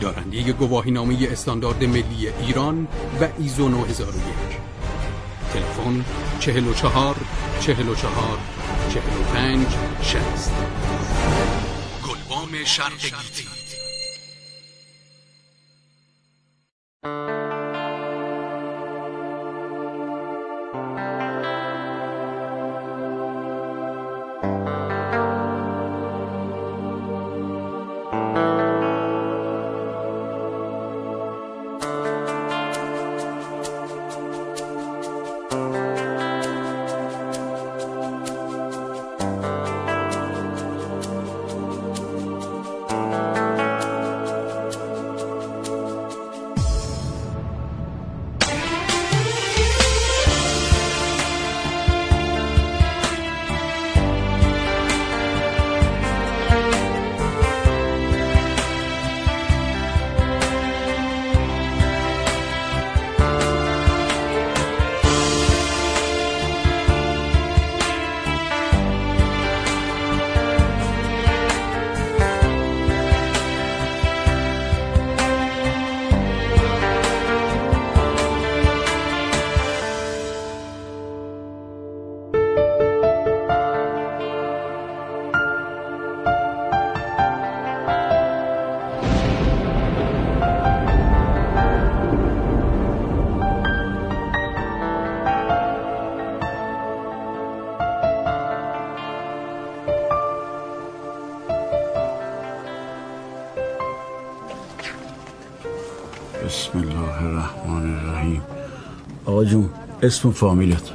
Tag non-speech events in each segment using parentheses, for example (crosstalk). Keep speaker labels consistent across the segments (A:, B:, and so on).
A: دارنده گواهینامه استاندارد ملی ایران و ایزو 9001 تلفن 44 44 45 60 گلبام شرق گیتی.
B: اسم و فامیلت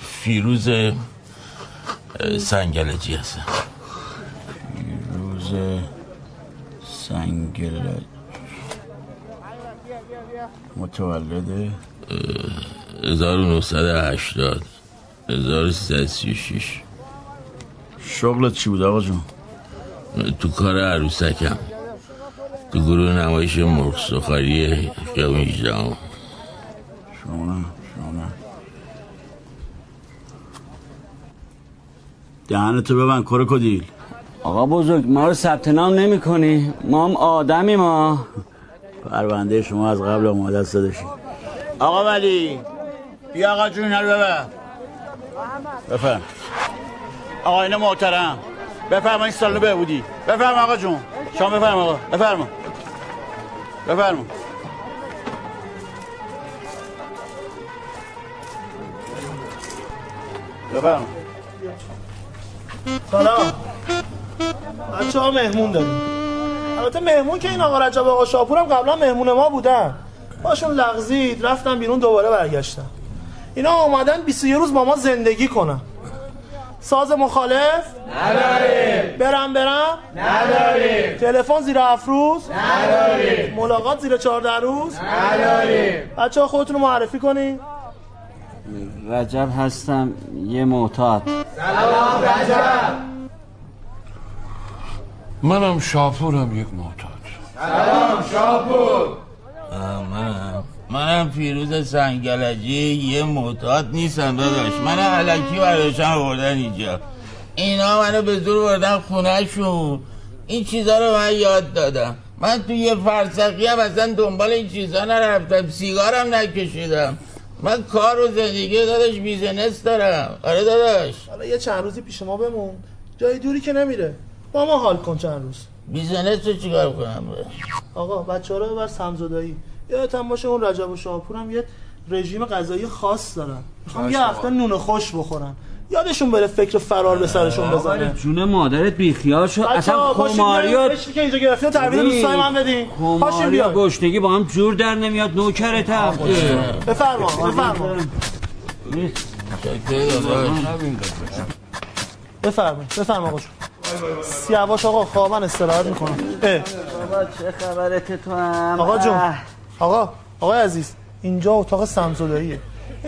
C: فیروز سنگلجی هستم.
B: روز سنگل متولد؟
C: 1980 1336
B: شغلت چی بود آقا جون؟
C: تو کار عروسکم. تو گروه نمایش مرغ سخاری خیابون 18
B: شما نه شما نه دهنتو ببند کره کدیل.
D: آقا بزرگ ما رو ثبت نام نمی کنی. ما هم آدمی ما
B: پرونده شما از قبل آماده است داشتیم آقا ولی بیا آقا جون رو ببر. بفرم. آقا اینه محترم. بفرم این سالو بودی. بفرم آقا جون. شما بفرم آقا. بفرم بفرم بفرم
E: سلام. بچه ها مهمون داریم. البته مهمون که این آقا رجب آقا شاپور هم قبلا مهمون ما بودن. باشون لغزید رفتم بیرون دوباره برگشتم اینا آمدن 21 روز با ما زندگی کنن. ساز مخالف؟ نداریم. برم برم؟ نداریم. تلفن زیر افروز نداریم. ملاقات زیر 14 روز؟ نداریم. بچه ها خودتون رو معرفی کنین.
D: رجب هستم یه معتاد.
F: منم شاپورم یک معتاد.
C: منم. منم فیروز سنگلجی یه معتاد نیستم داداش. من علکی برداشتم آوردن اینجا. اینا منو به زور بردن خونهشون. این چیزا رو من یاد دادم. من تو یه فرسخی هم اصلا دنبال این چیزا نرفتم. سیگارم نکشیدم. من کار و زندگی داداش بیزنس دارم. آره داداش.
E: حالا یه چند روزی پیش ما بمون. جای دوری که نمیره. با ما حال کن چند روز.
C: بیزنس رو چیکار کنم؟ باش
E: آقا بچه ها رو ببر سمزدایی. یادت هم باشه اون رجب و شاپور هم یه رژیم غذایی خاص دارن. می‌خوام یه هفته نون خوش بخورن. یادشون بره فکر فرار به سرشون بزنه.
D: جون مادرت بیخیال شد. اصلا خماری و
E: که اینجا گرفتین تحویل دوستای من بدین. پاشین بیا
D: گشنگی با هم جور در نمیاد. نوکرتم
E: بفرما بفرما. بفرما بفرما آقا جون. سیاوش آقا خوابن استراحت می‌کنم. اه.
D: چه خبرت تو هم؟
E: آقا جون. آقا آقا عزیز اینجا اتاق سمزداییه. یه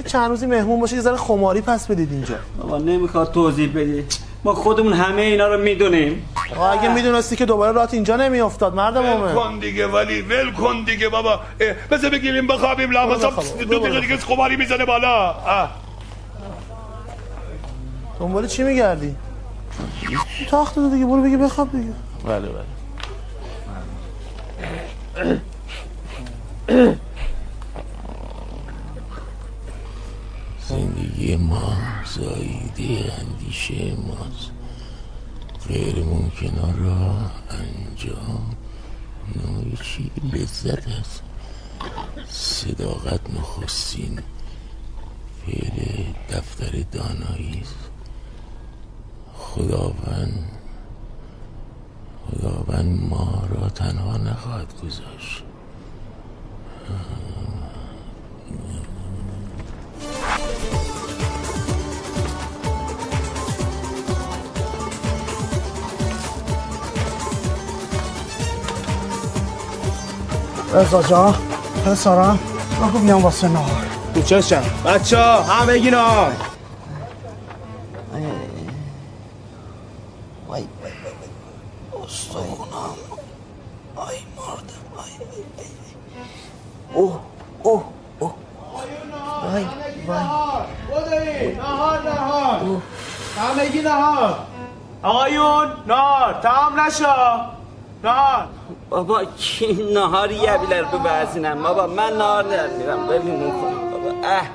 E: چند روزی مهمون باشه یه ذره خماری پس بدید اینجا.
D: بابا نمی‌خواد توضیح بدی. ما خودمون همه اینا رو می‌دونیم.
E: آقا اگه می‌دونستی که دوباره رات اینجا نمیافتاد مرد
F: ول کن دیگه ولی ول کن دیگه بابا. بذار بگیریم بخوابیم
E: بخواب.
F: دو دقیقه دیگه خماری می‌زنه بالا.
E: دنبال چی میگردی؟ تاخت دو دیگه برو بگی بخواب دیگه.
C: بله بله. زندگی ما زاییده اندیشه ماست. غیر ممکنه را انجام نوعی چی لذت است. صداقت نخستین فعل دفتر دانایی است. خداوند خداوند ما را تنها نخواهد گذاشت.
E: جان پسرم بگو بیام واسه نهار
G: چشم بچه ها همه نهار نشا نهار
D: بابا کی نهار یه بیلر تو بزینم بابا من نهار نمیرم ببینم کنم بابا اه.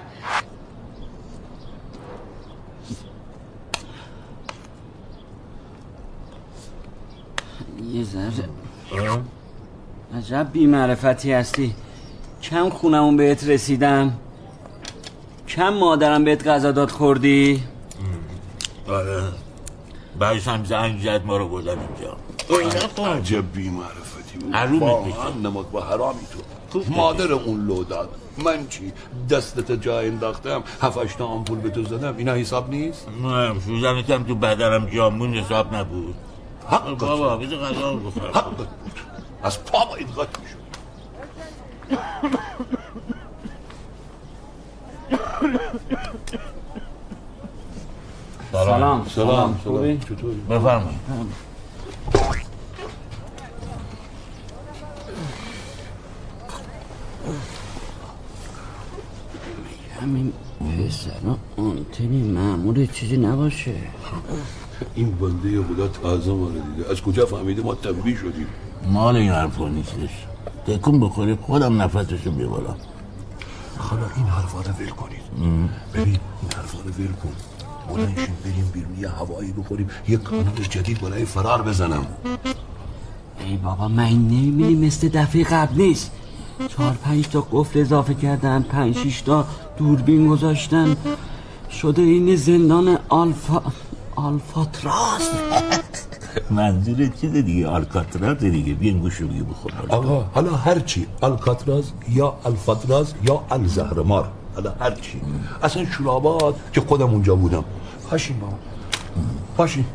D: یه ذره. عجب بیمعرفتی هستی. کم خونمون بهت رسیدم. کم مادرم بهت غذا داد خوردی.
C: آره. بعدش هم زنگ زد ما رو بردن اینجا
F: عجب بی معرفتی بود
C: حرومت
F: واقعا نمک با حرامی تو مادر اون لو داد من چی دستت جا انداختم هفتش تا آمپول به تو زدم اینا حساب نیست
C: نه شوزنتم تو بدنم جامون حساب نبود
F: حقت
C: بابا
F: بود.
C: بذار غذا رو بخورم
F: حقت بود از پا باید قطع می‌شد
D: سلام.
F: سلام.
D: خوبی؟
F: سلام. چطوری؟
C: بفرمایید.
D: همین پسرا آنتنی معمول چیزی نباشه.
F: این بنده خدا تازه ما رو دیده. از کجا فهمیده ما تنبیه شدیم؟
C: مال این حرفا نیستش. تکون بخوری خودم نفسشو بیبارم
F: حالا این حرفا رو ول کنید. ببین این حرفا رو ول کن. بلنشیم بریم بیرون یه هوایی بخوریم. یه کانال جدید برای فرار بزنم.
D: ای بابا من نمی‌بینی مثل دفعه قبل نیست. چهار پنج تا قفل اضافه کردن پنج شیش تا دوربین گذاشتن شده این زندان آلفا آلفاتراس. (laughs)
C: منظور چیز دیگه؟ آلکاتراز دیگه. بیان گوشو بگی بخور.
F: آقا حالا هرچی الکاتراز یا الفاتراز یا الزهرمار. حالا هرچی اصلا شلابات که خودم اونجا بودم. پاشین بابا. پاشین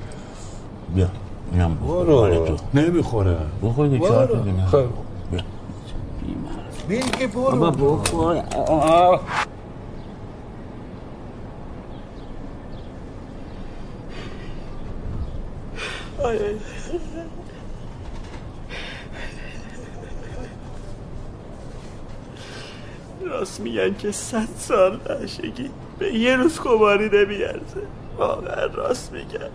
C: بیا اینم بخور. مال تو.
F: نمی‌خوره.
C: بخور که چهار تا دیگه.
F: خیلی
C: بیا.
F: بین که
D: بابا
F: برو
D: بخور. آه.
G: راست میگن که صد سال نشگی. به یه روز خماری نمیارزه. واقعا راست میگن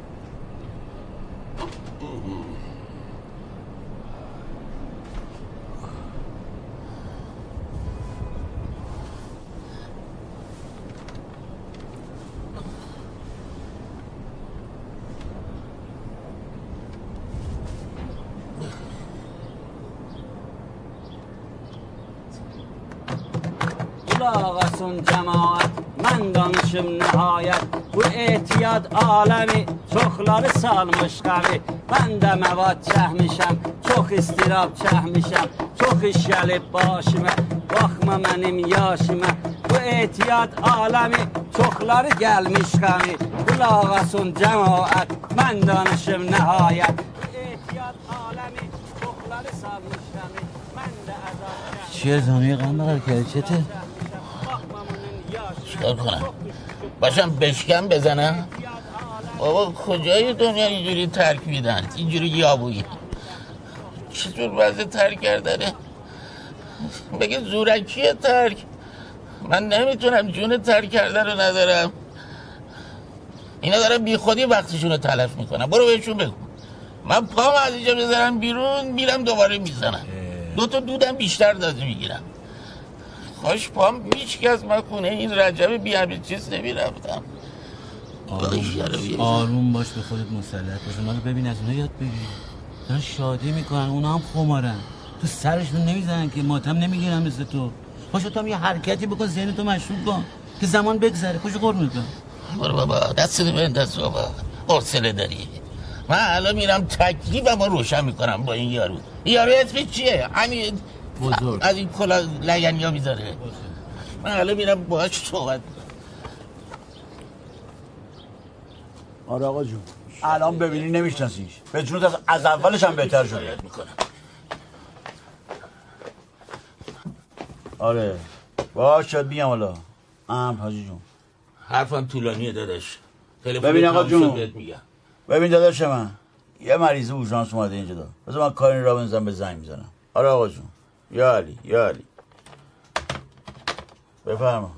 D: لاغسون جماعت من دانشم نهایت. Bu ehtiyat alemi Çoxları salmış qavi Ben de mevat çəhmişəm Çox istirab çəhmişəm Çox iş gəlib başıma Baxma mənim yaşıma Bu ehtiyat alemi Çoxları gəlmiş qavi Bu lağasun cəmaət Mən danışım nəhayət Bu ehtiyat alemi Çoxları salmış əzab
C: چیه زمین غم بقر کرده چته؟ چکار کنم؟ باشم بشکم بزنم؟ بابا کجای دنیا اینجوری ترک میدن؟ اینجوری یابویی چطور وضع ترک کردنه؟ بگه زورکیه ترک. من نمی‌تونم جون ترک کردن رو ندارم. اینا دارن بی خودی وقتشون رو تلف می‌کنن. برو بهشون بگو. من پام از اینجا بذارم بیرون میرم دوباره می‌زنم. دو تا دودم بیشتر داده می‌گیرم. کاش پام از من خونه این رجب بی چیز نمی‌رفتم.
H: آروم باش به خودت مسلط باش. اونا رو ببین از اونا یاد بگیر دارن شادی می‌کنن اونا هم خمارن. تو سرشون نمی‌زنن که ماتم نمی‌گیرن مثل تو. پاشو تو هم یه حرکتی بکن ذهن تو مشروب کن. که زمان بگذره. پاشو قرمون کن
C: برو بابا دست رو بنداز بابا حوصله داری. من الان میرم تکلیفم رو روشن می‌کنم با این یارو. یارو اسمش چیه؟ همین
H: بزرگ.
C: از این کلا لگنی ها می‌ذاره. من الان میرم باهاش صحبت
B: آره آقا جون. الان ببینی نمیشناسیش. به جونت از, از اولش هم بهتر شده.
C: می‌کنم.
B: آره. باش شاید بیام حالا. ام حاجی جون.
C: حرفم طولانیه داداش.
B: ببین آقا جون.
C: شد بهت میگم.
B: ببین داداش من. یه مریض اورژانس اومده اینجا. بذار من کاری را بنزم به زنگ می‌زنم. آره آقا جون. یا علی یا علی بفرما.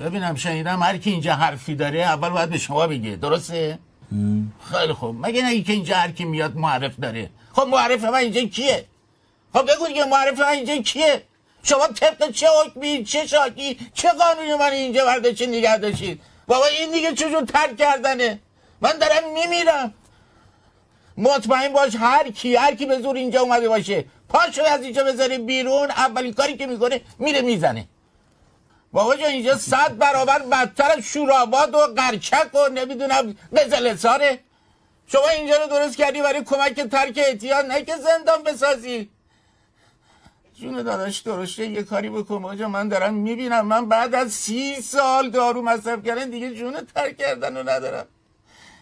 C: ببینم شنیدم هر کی اینجا حرفی داره اول باید به شما بگه. درسته؟ خیلی خوب. مگه نگی که اینجا هر کی میاد معرف داره. خب معرف من اینجا کیه؟ خب بگو دیگه معرف من اینجا کیه؟ شما طبق چه حکمی چه شاکی چه قانونی من اینجا برداشتین نگه داشتید؟ بابا این دیگه چجور ترک کردنه؟ من دارم میمیرم. مطمئن باش هر کی هر کی به زور اینجا اومده باشه. پاشو از اینجا بذاره بیرون اولین کاری که می‌کنه میره می‌زنه. بابا جان اینجا صد برابر بدتر از شوراباد و قرچک و نمی‌دونم قزلساره شما اینجا رو درست کردی برای کمک ترک اعتیاد نه که زندان بسازی. جون داداش درسته یه کاری بکن بابا من دارم می‌بینم. من بعد از سی سال دارو مصرف کردن دیگه جون ترک کردن رو ندارم.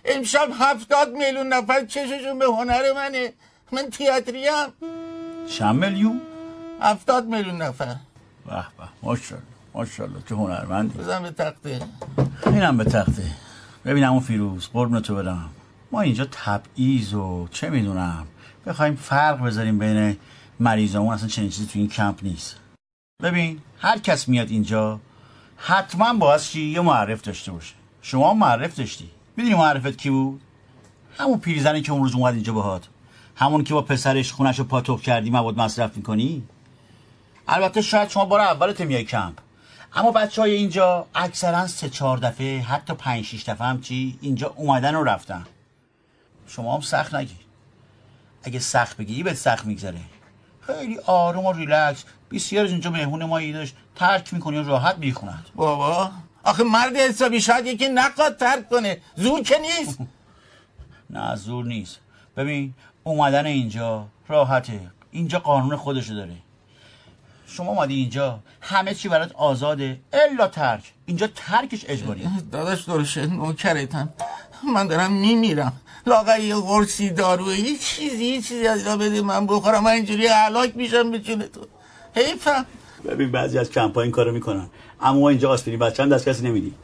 C: امشب هفتاد میلیون نفر چششون به هنر منه. من تیاتریم
B: چند میلیون
C: هفتاد میلیون نفر.
B: به به ماشاءالله ماشاءالله چه هنرمندی.
C: بزن به تخته.
B: اینم به تخته. ببینم اون فیروز قربون تو برم. ما اینجا تبعیض و چه می‌دونم. بخوایم فرق بذاریم بین مریضامون اصلا چنین چیزی تو این کمپ نیست. ببین هر کس میاد اینجا حتما باید چی؟ یه معرف داشته باشه. شما معرف داشتی. می‌دونی معرفت کی بود؟ همون پیرزنی که اون روز اومد اینجا باهات. همون که با پسرش خونش رو پاتوق کردی مواد مصرف می‌کنی؟ البته شاید شما بار اولت میای کمپ. اما بچه های اینجا اکثرا سه چهار دفعه حتی پنج شیش دفعه هم چی اینجا اومدن و رفتن. شما هم سخت نگیر اگه سخت بگیری بهت سخت میگذره. خیلی آروم و ریلکس. بسیار از اینجا مهمون ما داشت. ترک می‌کنی و راحت می‌خوند
C: بابا آخه مرد حسابی شاید یکی نقاد ترک کنه. زور که نیست. (laughs)
B: نه زور نیست. ببین اومدن اینجا. راحته. اینجا قانون خودشو داره. شما اومدی اینجا. همه چی برات آزاده. الا ترک. اینجا ترکش اجباریه.
C: داداش درشه نوکرتم. من دارم میمیرم. لاغر یه قرصی داروه یه چیزی یه چیزی از اینا بده من بخورم. من اینجوری هلاک میشم جون تو. حیفم.
B: ببین بعضی از کمپ این کارو می‌کنن. اما ما اینجا آسپرین بچه هم دست کسی نمیدی.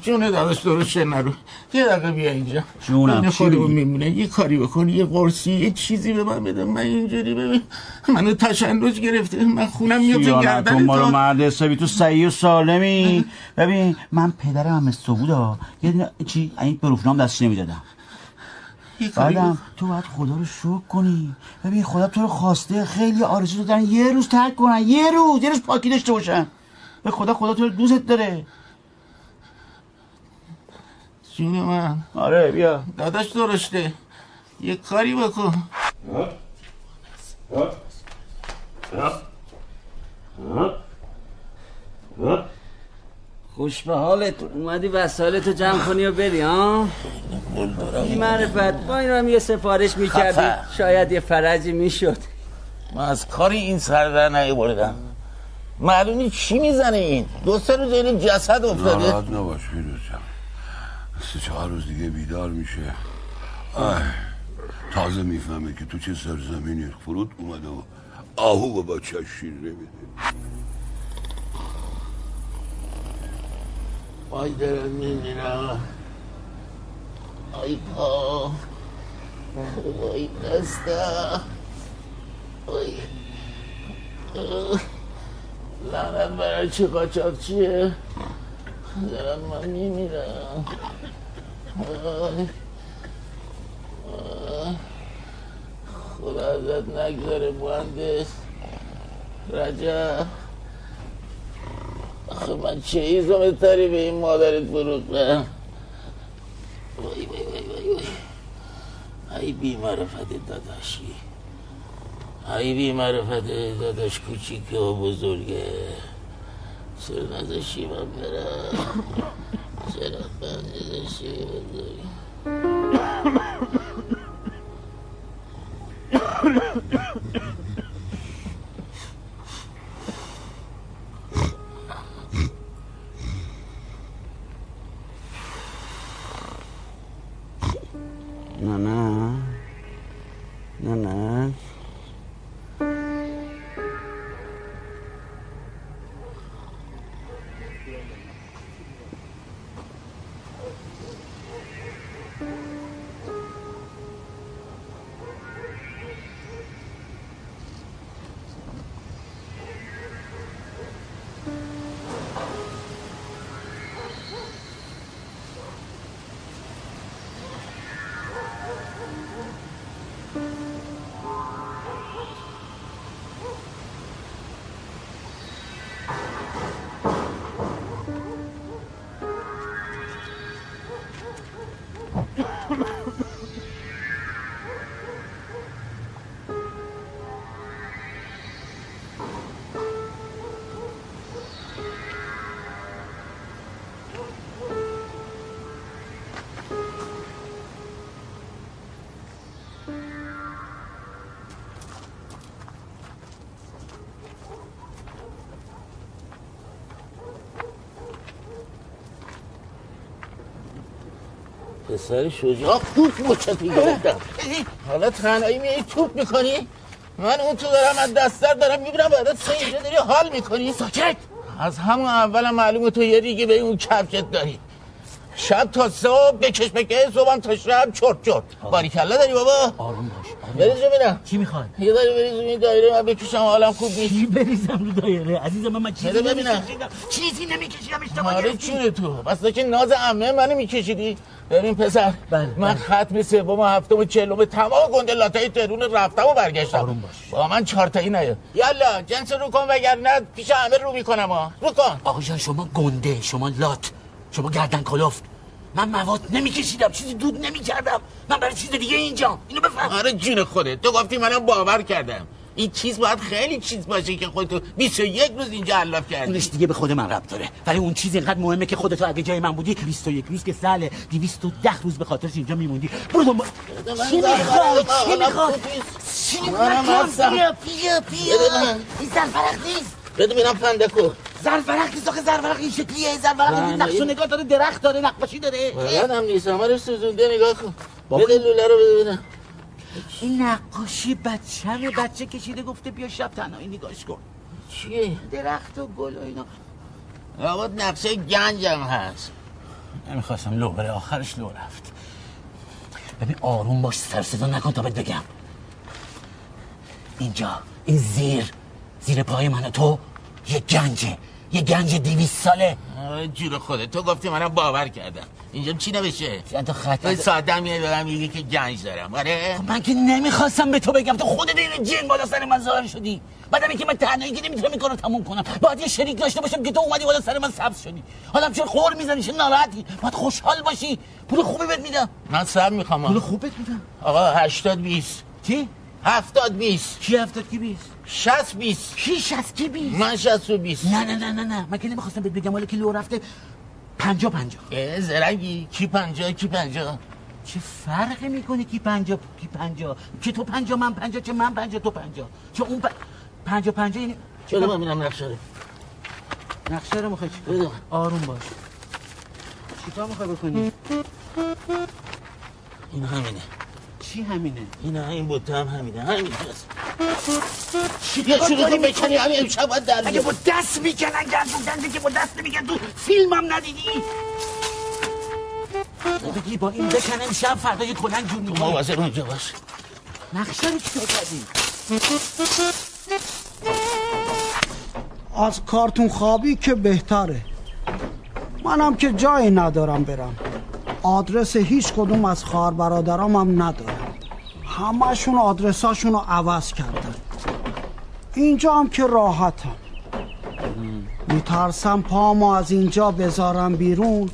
C: جون داداش درشه نرو. یه دقیقه بیا اینجا.
B: جونم،
C: من
B: چی؟
C: میمونه یه کاری بکن یه قرصی یه چیزی به من بده. من اینجوری ببین منو تشنج گرفته. من خونم
B: خیانت
C: گردن تو
B: مرد حسابی تو صحیح و سالمی. (laughs) ببین من پدرم هم بودا. یه چی؟ این بروفنام دستش نمی‌دادم. بعدم. تو باید خدا رو شکر کنی. ببین خدا تو رو خواسته. خیلی آرزو دارن یه روز ترک کنن. یه روز یه روز پاکی داشته باشن. به خدا خدا تو رو دوست داره.
C: جون من.
B: آره بیا.
C: داداش درشته. یه کاری بکن.
D: خوش به حالت اومدی وسایلتو جمع کنی و بری ها؟ بی معرفت با این هم یه سفارش می‌کردی. شاید یه فرجی می‌شد.
C: من از کار این سر در نیاوردم. معلومی چی می‌زنه این؟ دو سه روز این جسد افتاده.
F: ناراحت نباش فیروز سه چهار روز دیگه بیدار میشه آه. تازه می‌فهمه که تو چه سرزمینی فرود اومده و آهو با بچه شیر نمیده
C: وای دارم میمیرم آی پا وای دستم وای. لعنت برای چه قاچاق چیه دارم من میمیرم. خدا ازت نگذاره مهندس. رجب آخه من چه ایزم تری به این مادرت فروختم وای وای وای وای وای. ای بی معرفت داداشی. ای بی معرفت داداش کوچیکه و بزرگه چرا نذاشی من برم. (laughs) چرا من نذاشی. بزرگه پسر شجاع توپ مچت می‌گرفتم حالا تنهایی میای توپ می‌کنی؟ من اون تو دارم از دستر دارم می‌برم بعد سه اینجا داری حال می‌کنی. ساکت! از همون اولم معلومه تو یه دیگه به اون کفشت داری. شب تا صبح بکش بکش صبحم تا شب چرت چرت. باریکلا داری بابا.
H: آروم باش
C: بریز ببینم.
H: چی می‌خوای
C: یه داری بریز این دایره من بکشم حالم خوب نیست.
H: چی بریزم رو دایره؟ عزیزم من, من چیزی. نمی‌کشیدم. چیزی نمیکشیدم اشتباه
C: آره. چونه تو. بس که ناز عمه منو میکشیدی. ببین پسر
H: بله،
C: من
H: بله.
C: ختم سوم و هفتم و چهلم تمام گنده لاتای تهرون رفتم و برگشتم.
H: آروم باش.
C: با من چهار تایی نیا یالا جنس رو کن وگرنه پیش همه رو می‌کنم ها. رو کن.
H: آقا جان شما گنده شما لات شما گردن کلفت. من مواد نمیکشیدم چیزی دود نمی‌کردم. من برای چیز دیگه اینجا اینو بفهم.
C: آره جون خودت تو گفتی منم باور کردم. این چیز باید خیلی چیز باشه که خودتو 21 روز اینجا علاف کردی.
H: اونش دیگه به خود من ربط داره. ولی اون چیز اینقدر مهمه که خودت اگه جای من بودی 21 روز که ساله 210 روز به خاطرش اینجا میموندی. برو دنبال چی می‌خوای؟ چی می‌خوای؟ چی می‌خوای. بیا بیا بیا.
C: بده.
H: این زرفرق نیست.
C: بده بینم فندکو
H: زرفرق نیست آخه زرفرق این شکلیه. زرفرق این نقش و نگاه داره درخت داره نقاشی داره.
C: یادم نیست. همه رو سوزونده نگاه کن. بده لوله رو بده بینم
H: این نقاشی بچه‌مه. بچه کشیده گفته بیا شب تنهایی نگاش کن.
C: چیه؟
H: درخت و گل و اینا.
C: لابد نقشه گنجم هست.
H: نمی‌خواستم لو بره. آخرش لو رفت. ببین آروم باش. سر صدا نکن تا بهت بگم. اینجا این زیر زیر پای من و تو یه گنجه. یه گنج دیویس ساله.
C: آره جور خودت. تو گفتی منم باور کردم. اینجا چی نوشته؟
H: چند تا خط
C: این ساده میاد دارم میگه که گنج دارم. آره.
H: من که نمی‌خواستم به تو بگم. تو خودت این جن بالا سر من ظاهر شدی. بعدم که من تنهایی که نمی‌تونم این کارو تموم کنم. باید یه شریک داشته باشم که تو اومدی بالا سر من سبز شدی. حالا چرا خور می‌زنی؟ چه ناراحتی؟ باید خوشحال باشی. پول خوبی بهت میدم.
C: من سب می‌خوام.
H: پول خوب بهت میدم.
C: آقا 80 20
H: چی؟
C: 70 20
H: کی هفتاد کی بیست؟
C: 60 20
H: کی شست کی بیست؟
C: من 60 و 20
H: نه نه نه نه نه. من که نمی‌خواستم بهت بگم. حالا که لو رفته پنجا پنجا
C: زرنگی کی پنجا کی پنجا
H: چه فرقی می‌کنه کی پنجا کی پنجا که تو پنجا من پنجا چه من پنجا تو پنجا چه اون پ... پنجا پنجا یعنی
C: بده من میرم نقشه رو
H: نقشه رو می‌خوای
C: بده.
H: آروم باش. چیکار می‌خوای بکنی؟
C: این همینه.
H: چی همینه؟
C: این این بوته هم همینه همین هست یه شروع کن بکنی همین امشب باید در
H: اگه. با دست می‌کنن گرد بودن که با دست نمیگن تو فیلم هم ندیدی؟ بگی با این بکن امشب فردا یه کلنگ
C: ما
H: می‌کنی.
C: واسه اونجا باش.
H: نقشه رو چیکار کردی؟
I: از کارتون خوابی که بهتره. منم که جایی ندارم برم. آدرس هیچ کدوم از خواهر برادرام هم ندارم. همهشون آدرساشون رو عوض کردن. اینجا هم که راحتم. میترسم پامو از اینجا بذارم بیرون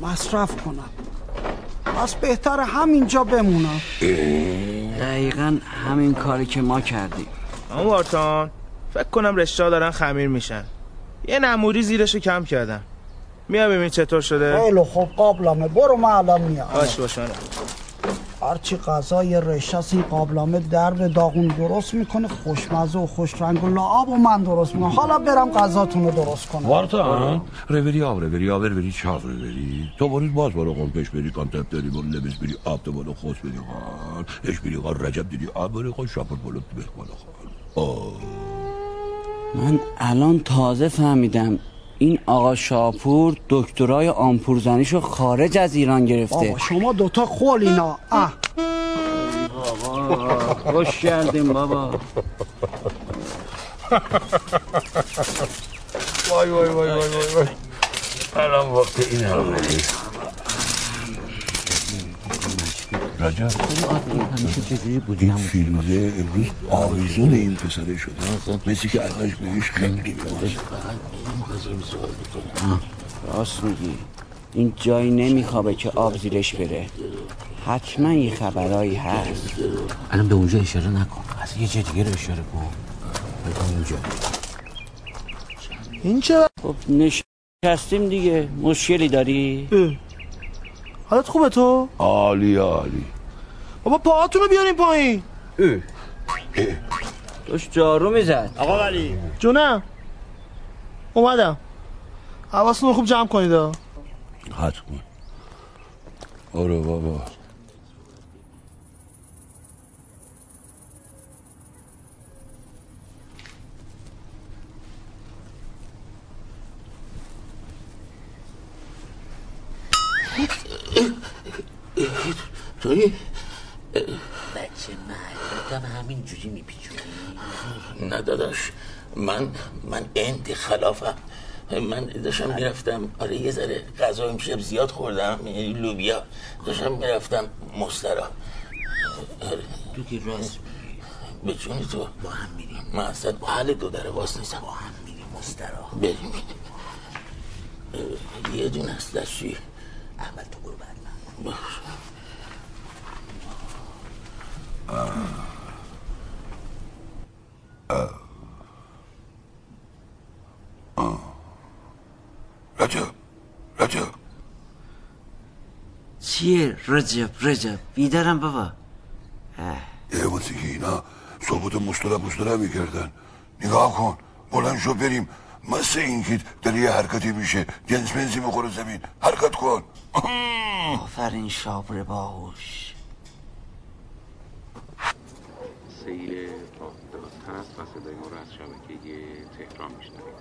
I: مصرف کنم. پس بهتر همینجا بمونم.
D: دقیقا همین کاری که ما کردیم.
G: اما وارتان فکر کنم رشته دارن خمیر میشن. یه نموری زیرشو کم کردم میای ببین چطور شده.
I: خیلی خوب قابلمه. برو من الان میام
G: باش باش. من
I: هرچی غذای رشته این قابلمه درد داغون درست می‌کنه خوشمزه و خوش رنگ و لعاب و من درست می‌کنم. حالا برم غذاتون رو درست کنم.
F: وارتا؟ رeveri av reveri av reveri çav reveri تو برید باز برو قمپش بری کانتپ داری برو لبس بری آب تو بالا خوش بری خان اش بری خان رجب دیدی آب بری خان شاپر بالا بخ بالا خان
D: من الان تازه فهمیدم این آقا شاپور دکترای آمپورزنیشو خارج از ایران گرفته.
I: بابا شما دوتا خول اینا. اه.
D: خوش کردیم بابا.
F: وای وای وای وای وای. وای الان وقت این هم رجب این فیروزه امروز آویزون این پسره شده مثل که الانش بهش خیلی می‌باشه
D: راست میگی این جایی نمیخوابه که آب زیرش بره حتما یه خبرایی هست
H: الان به اونجا اشاره نکن از یه جای دیگه رو اشاره کن بگم اونجا
E: این چه
D: خب نشستیم دیگه مشکلی داری؟
E: اه. حالت خوبه تو؟
F: عالی عالی.
E: بابا پاهاتون رو بیارین پایین.
D: توش جارو می‌زد.
B: آقا ولی.
E: جونم اومدم. حواستون رو خوب جمع کنید.
F: حتما آره بابا. (laughs)
B: توی
H: بچه معلوم همین جوری میپیچونی؟
B: نه داداش من من انتی خلافم من داشتم می‌رفتم آره یه ذره غذا امشب زیاد خوردم یعنی لوبیا. داشتم می‌رفتم مسترا. آره.
H: تو که راست
B: به جون تو.
H: با هم میریم.
B: من اصلا با حل دو در واس نیستم.
H: با هم میریم مسترا.
B: بریم. یه دونه هست دستشویی
H: اول تو برو بعد من.
B: باش. رجب رجب.
H: چیه رجب رجب؟ بیدارم بابا.
F: یه واسه که اینا صحبت مسترا مسترا می‌کردن. نگاه کن بلند شو بریم. مثل این که در یه حرکتی میشه. جنس منزی می‌خوره زمین. حرکت کن.
H: آفرین شابر باهوش.
A: سیل پادداز هست و صدای ما رو از شبکه تهران میشنوید.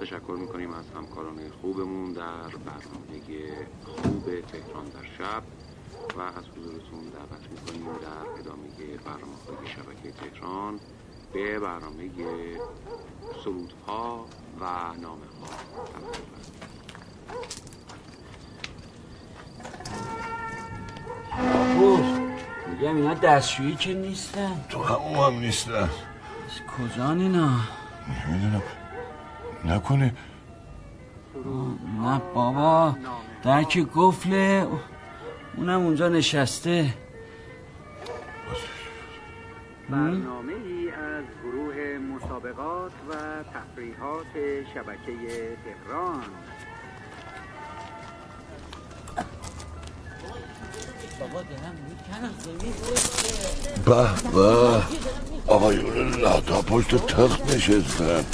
A: تشکر می‌کنیم از همکاران خوبمون در برنامه خوب تهران در شب و از حضورتون دعوت می‌کنیم در ادامه برنامه های شبکه تهران به برنامه سرودها و نامه ها
D: میگم اینا دستشویی که نیستن.
F: تو همون هم نیستن.
D: از کجان اینا؟
F: می‌دونم. نکنه.
D: نه بابا در که گفله اونم اونجا نشسته.
A: برنامه ای از گروه مسابقات و تفریحات شبکه تهران.
F: به به. آقایون لاتا پشت تخت نشستن.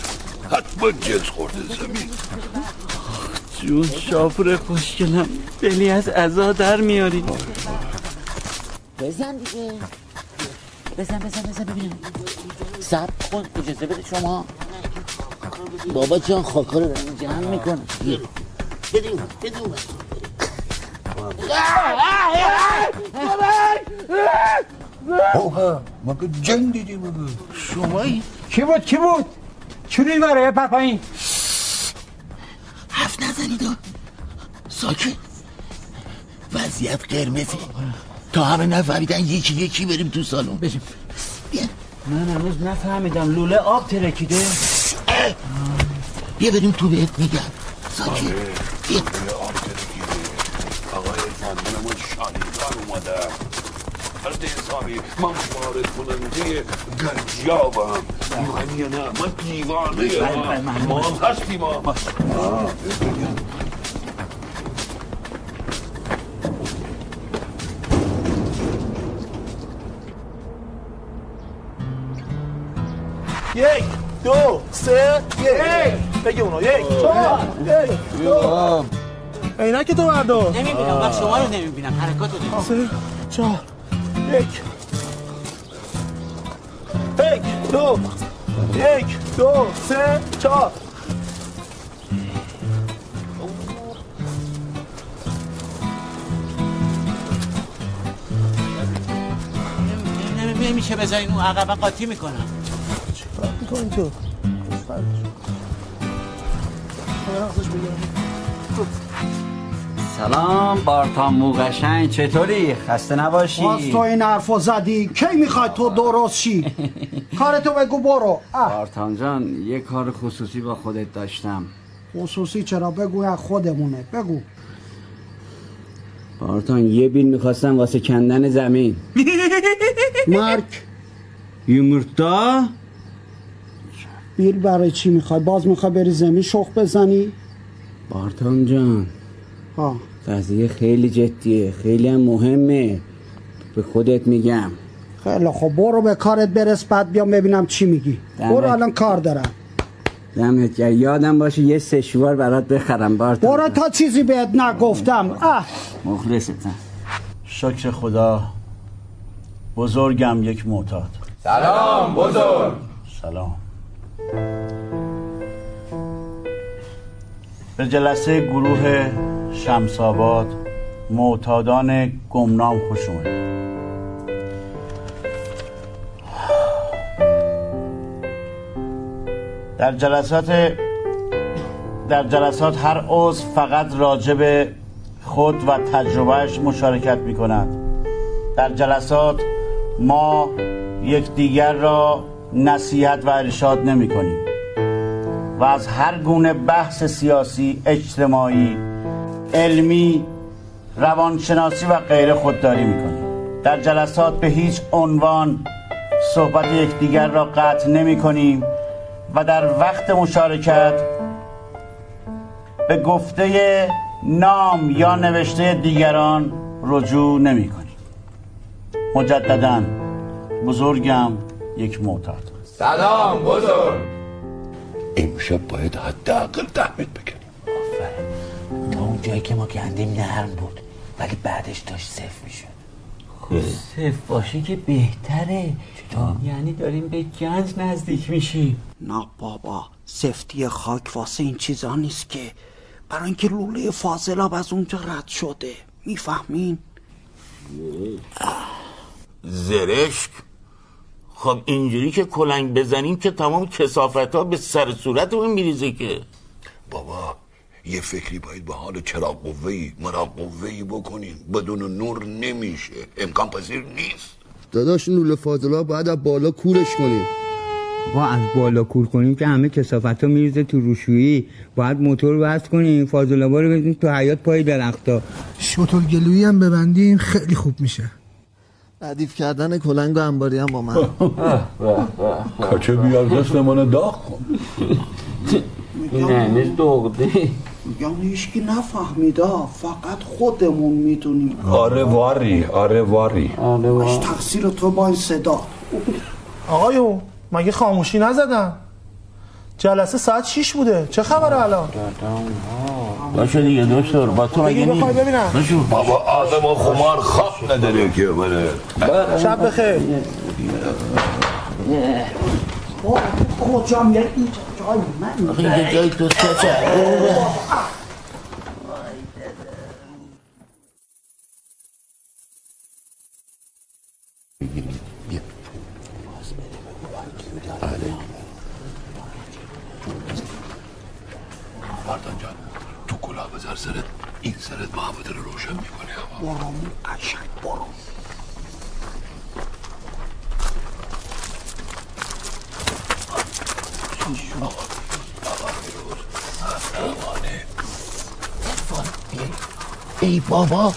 F: حتما جنس خورده زمین.
D: جون شاپور خوشگلم. دلی از عزا در میاری
H: بزن دیگه. بزن بزن بزن ببینم. سب کن اجازه بده شما. بابا جان خاکا رو جمع می‌کنم بدیم بدیم.
F: اوه مگه جن دیدی مگه
H: شمایی
I: کی بود کی بود چوری بره پر پایین
B: حرف نزنید. ساکت وضعیت قرمزی
C: تا همه نفهمیدن یکی یکی بریم تو سالن
H: بشین من هنوز نفهمیدم لوله آب ترکیده
C: بیا بریم تو بهت میگم ساکت بیا
F: آقای فندن ما اومده فرد حسابی من وارد کننده گنجیابم. من یا نه من دیوانه ما هم هستیم ما
E: یک دو سه یک. بگی اونو. یک. چهار. یک. دو. عینک تو بردار.
H: نمی‌بینم وقت شما رو نمی‌بینم. حرکات رو نمی‌بینم
E: سه چهار. یک. یک دو. یک دو سه چهار.
H: نمیشه بذارین اون عقبه قاطی می‌کنم.
E: چیکار می‌کنی تو؟
D: سلام بارتان موقشنگ چطوری؟ خسته نباشی؟
I: باز تو این حرفو زدی کی می‌خوای تو درست شی؟ (laughs) کارتو بگو برو اه.
D: بارتان جان یه کار خصوصی با خودت داشتم.
I: خصوصی چرا؟ بگو از خودمونه بگو.
D: بارتان یه بیل می‌خواستم واسه کندن زمین. (laughs)
I: مرک
D: یومورتا
I: بیل برای چی می‌خوای؟ باز می‌خوای بری زمین شخ بزنی؟
D: بارتان جان. قضیه خیلی جدیه خیلی هم مهمه. به خودت میگم.
I: خیلی خب برو به کارت برس بعد بیام ببینم چی میگی.
D: دمت.
I: برو الان کار دارم.
D: دمت گرم. یادم باشه یه سشوار برات بخرم بارتان
I: برو تا چیزی بهت نگفتم. اه.
D: مخلصتم
B: شکر خدا. بزرگم یک معتاد.
J: سلام بزرگ.
B: سلام. به جلسه گروه شمساباد معتادان گمنام خوش در جلسات در جلسات هر عضو فقط راجع به خود و تجربهش مشارکت می کند در جلسات ما یکدیگر را نصیحت و ارشاد نمی کنیم و از هر گونه بحث سیاسی اجتماعی علمی روانشناسی و غیره خودداری می کنیم در جلسات به هیچ عنوان صحبت یکدیگر را قطع نمی کنیم و در وقت مشارکت به گفته نام یا نوشته دیگران رجوع نمی کنیم مجددا بزرگم یک معتاد.
J: سلام بزرگ.
F: امشب باید حداقل متر بکنیم
H: جایی که ما گندیم نرم بود. ولی بعدش داشت صفر می‌شد. خب صفر باشه که بهتره. یعنی داریم به گنج نزدیک میشیم.
I: نه بابا سفتی خاک واسه این چیزا نیست که. برای اینکه لوله فاضلاب از اونجا رد شده. می‌فهمین؟
C: زرشک. خب اینجوری که کلنگ بزنیم که تمام کسافت ها به سر صورتمون میریزه که.
F: بابا یه فکری باید به حال چراغ قوهی مرا قوهی بکنیم بدون نور نمیشه. امکان پذیر نیست.
K: داداش نول فاضلا باید از بالا کورش کنیم
L: با از بالا کور کنیم که همه کسافت ها میریزه تو روشویی. باید موتور وصل کنیم فاضلابا رو بزنیم تو حیات پای درختا
M: شتر گلویی هم ببندیم خیلی خوب میشه.
K: ردیف کردن کلنگ و انباری هم با من.
F: کچه بیار دست من داغ کن.
D: نه دوغده
I: میگم هیچکی نفهمیدا فقط خودمون می‌دونیم.
F: آره واری آره واری.
I: باش تقصیر تو با این صدا.
E: آقایون مگه خاموشی نزدن جلسه ساعت 6 بوده. چه خبره الان؟
C: باشه دیگه دکتر با تو مگه
E: بگی بخوای
C: نی-
E: ببینم.
C: بشو.
F: بابا آدم خمار خواب نداره که منه
E: شب بخیر.
I: بابا کجا میره اینجا. جای من
C: آخه اینجا جای تو کچه
F: مردان جان تو کلاه بذار سرت این سرت محبت رو روشن می‌کنه
I: برو قشنگ برو
C: ای بابا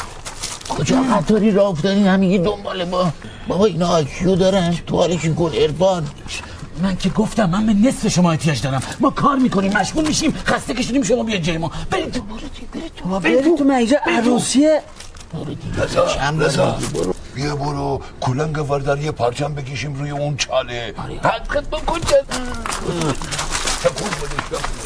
C: کجا قطاری را افتادین همین دنبال با بابا اینا آکیو دارن؟ تو حالشون کن ارفان
H: من که گفتم من به نصف شما احتیاج دارم. ما کار می‌کنیم مشغول میشیم خسته کشیدیم شما بیاد جای ما. برید تو
I: برید تو من اینجا عروسیه.
F: رضا رضا بیا برو. کلنگ وردار یه پرچم بکشیم روی اون چاله. حرکت بکن جد. تکون بدش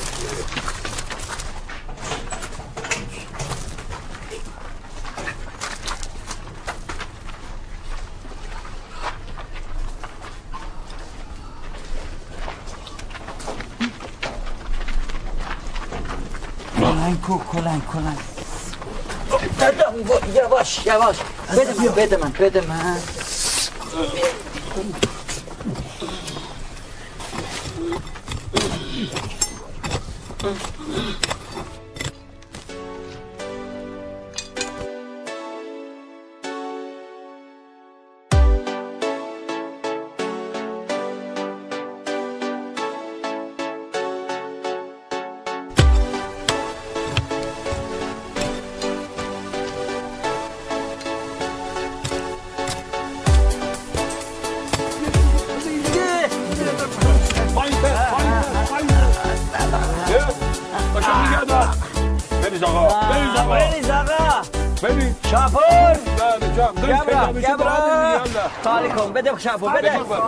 I: کلنگ کو کلنگ کلنگ.
D: یواش یواش. بده من بده من بده من. کن بده شاپور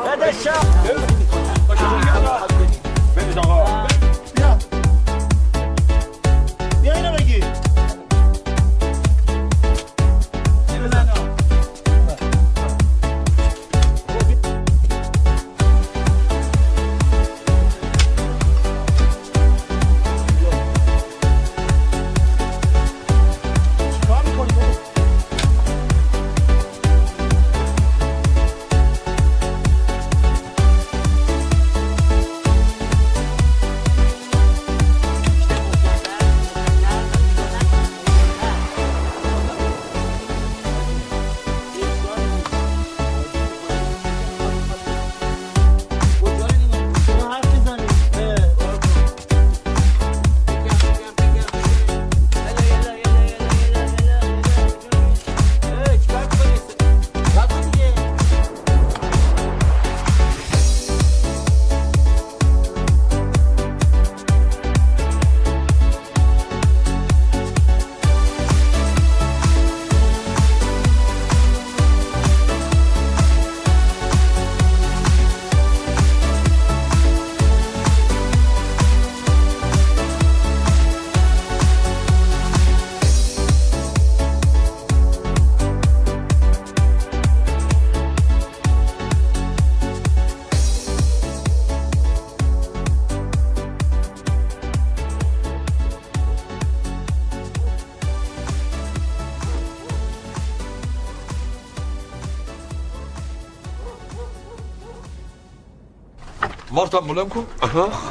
F: بلند کن.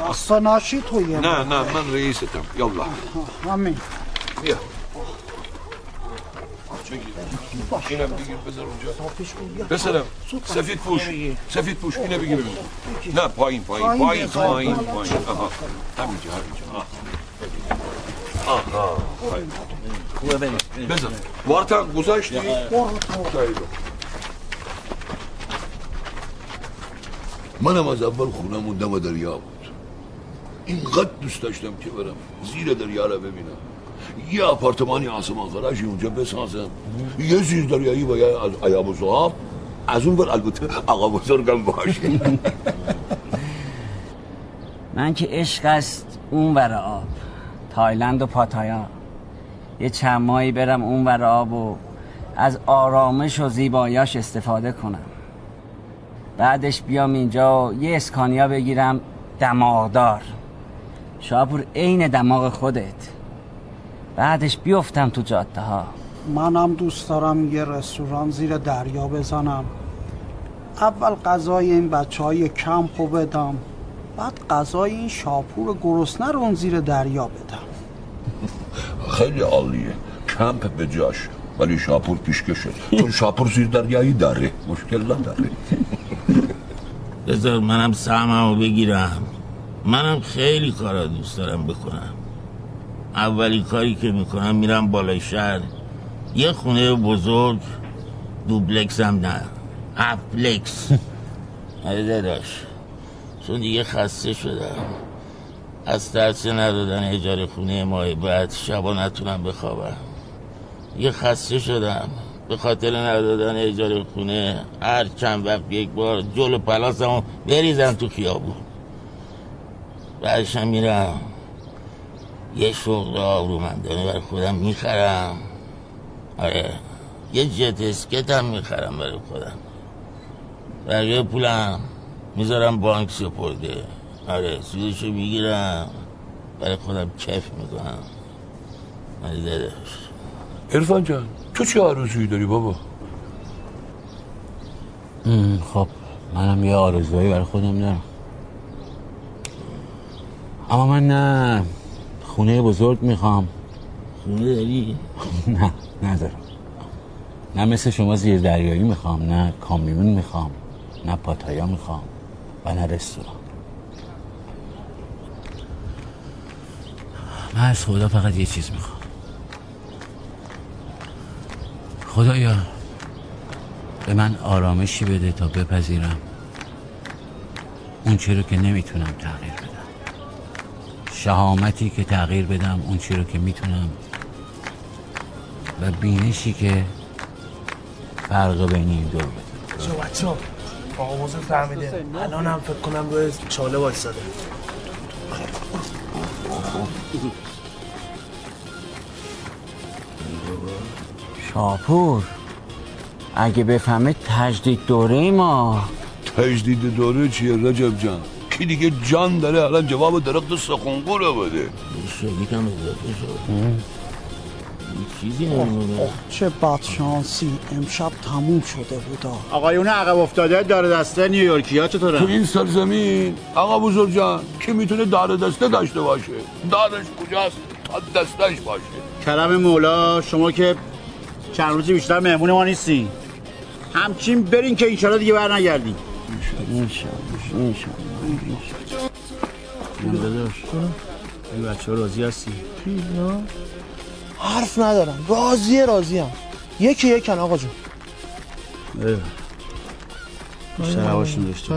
I: اصلا ناشی تویه.
F: نه نه من رئیستم. یالا.
I: همین.
F: بیا. اینم بگیر بذار اونجا. پسرم سفید پوش. سفید پوش اینو بگیر بگیر. نه پایین پایین پایین پایین پایین آها همینجا همینجا. آها آها.
D: خوبه
F: بذار وارتم گذاشتی؟ منم از اول خونمون دم دریا بود. اینقدر دوست داشتم که برم. زیر دریا رو ببینم. یه آپارتمانی آسمان فرشی اونجا بسازم. یه زیر دریایی باید از عیاب و صحاب از اون بر البته آقا بزرگم باشه. (laughs)
D: من که عشق است اون ور آب. تایلند و پاتایا. یه چند ماهی برم اون ور آب و از آرامش و زیباییاش استفاده کنم. بعدش بیام اینجا و یه اسکانیا بگیرم دماغدار. شاپور عین دماغ خودت. بعدش بیفتم تو جاده ها
I: منم دوست دارم یه رستوران زیر دریا بزنم. اول غذای این بچه های کم خوب بدم بعد غذای این شاپور گرسنه رو اون زیر دریا بدم. (laughs)
F: خیلی عالیه. کمپ به جاش ولی شاپور پیشکشه. چون شاپور زیر دریایی داره. مشکل نداره. (laughs)
C: بذار منم سهممو بگیرم. منم خیلی کارا دوست دارم بکنم. اولی کاری که می‌کنم میرم بالای شهر. یه خونه بزرگ دوبلکس هم نه هفپلکس (laughs) آره داداش. چون دیگه خسته شدم. از ترس ندادن اجاره خونه ماه بعد شبا نتونم بخوابم. یه خسته شدم. به خاطر ندادن اجاره خونه هر چند وقت یک بار جلو پلاسمو بریزم تو خیابون. بعدشم میرم. یه شغل آبرومندانه بر خودم می‌خرم. آره یه جت اسکت هم می‌خرم برای خودم. بقیه پولم می‌ذارم بانک سپرده. آره سودشو می‌گیرم. برای خودم کف می‌کنم. آره داداش
F: عرفان جان تو چه آرزویی داری بابا؟
H: خب منم یه آرزوهایی برای خودم دارم. اما من نه خونه بزرگ می‌خوام.
C: خونه داری؟
H: نه ندارم. نه مثل شما زیر دریایی می‌خوام نه کامیون می‌خوام نه پاتایا می‌خوام و نه رستوران. من از خدا فقط یه چیز می‌خوام خدایا به من آرامشی بده تا بپذیرم. اون چی رو که نمی‌تونم تغییر بدم. شهامتی که تغییر بدم اون چی رو که می‌تونم. و بینشی که فرق بین این دو بده.
E: چه بچه آقا بزرگ فهمیده. الان هم فکر کنم روی چاله وایساده
H: شاپور اگه بفهمه تجدید دوره ما.
F: تجدید دوره چیه رجب جان؟ کی دیگه جان داره؟ الان جواب درخت سخنگو رو بده
C: شدیدم چیزی
I: چه بدشانسی. امشب تموم شده بودا.
B: آقایون عقب افتاده داره دسته نیویورکی ها
F: تو
B: چطوره؟
F: این سرزمین آقا بزرگ جان کی می‌تونه دار دسته داشته باشه؟ دارش کجاست؟ تا دستش باشه.
B: کرم مولا شما که چند روزی بیشتر مهمون ما نیستی همچین برین که اینشالا دیگه بر نگردی
E: این بچه ها راضی هستی؟ حرف ندارم. راضیه راضیم یکی یکن آقا جون.
B: بیشتر هواشون داشته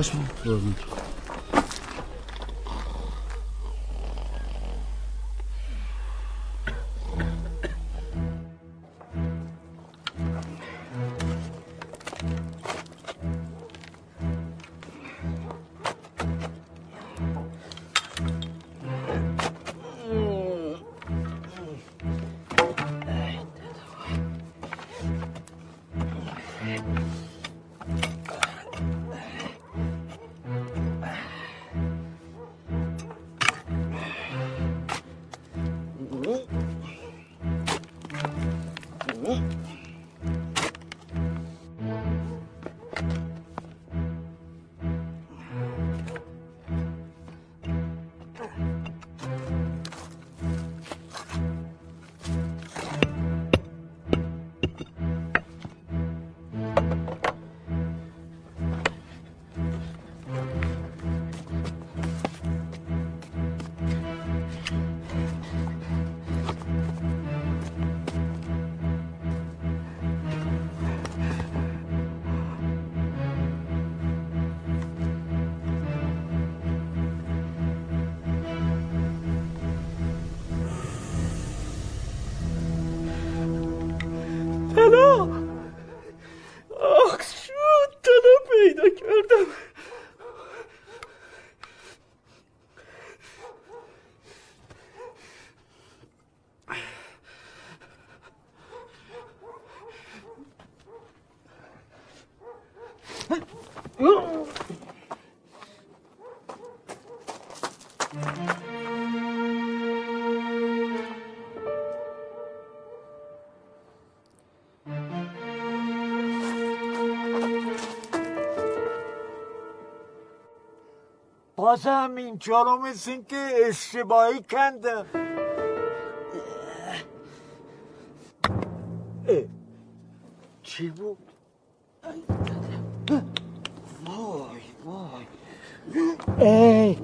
N: بازم اینجا رو مثل این که اشتباهی کندم چی بود؟ وای وای.
E: ای.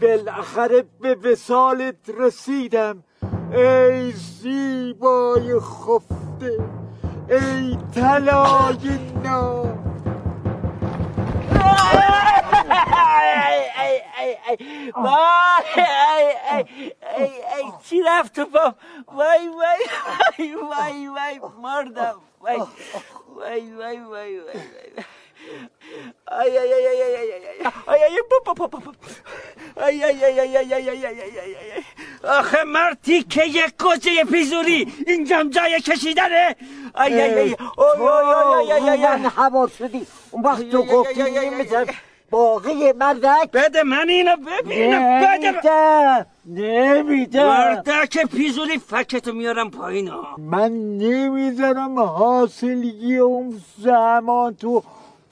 N: بالاخره به وسالت رسیدم. ای زیبای خفته. ای طلای نام
D: Cine after pop. Vai, vai, vai, vai, vai, morda. Vai, vai, vai, vai, vai, vai. ای ای ای ای ای با با با با ای ای ای ای ای ای ای ای ای ای آخه مرتی که یک گوجه پیزوری اینجام جای کشیدنه ای ای ای
N: تو من هوا شدی اون وقت تو گفتی نمی‌ذارم باقی مردک
D: بده من اینو ببینم بده
N: نمیده نمیده
D: مردک پیزوری فکتو میارم پایین
N: من نمی‌ذارم حاصلگی اون زمان تو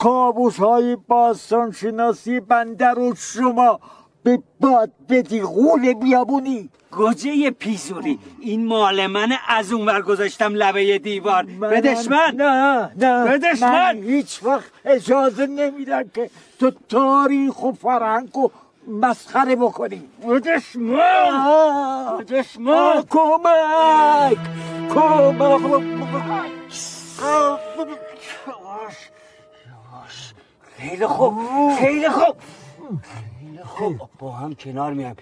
N: کابوس های باستان شناسی بنده رو شما به باد بدی غول بیابونی.
D: گوجه پیزوری؟ این مال منه از اون ور گذاشتم لبه دیوار. بدش من.
N: نه نه.
D: بدش
N: من
D: من.
N: هیچ وقت اجازه نمیدم که تو تاریخ و فرهنگ و مسخره بکنی.
D: بدش من. بدش من.
N: کمک. کمک.
D: خیلی خوب خیلی خوب. خیلی خوب. با هم کنار میایم.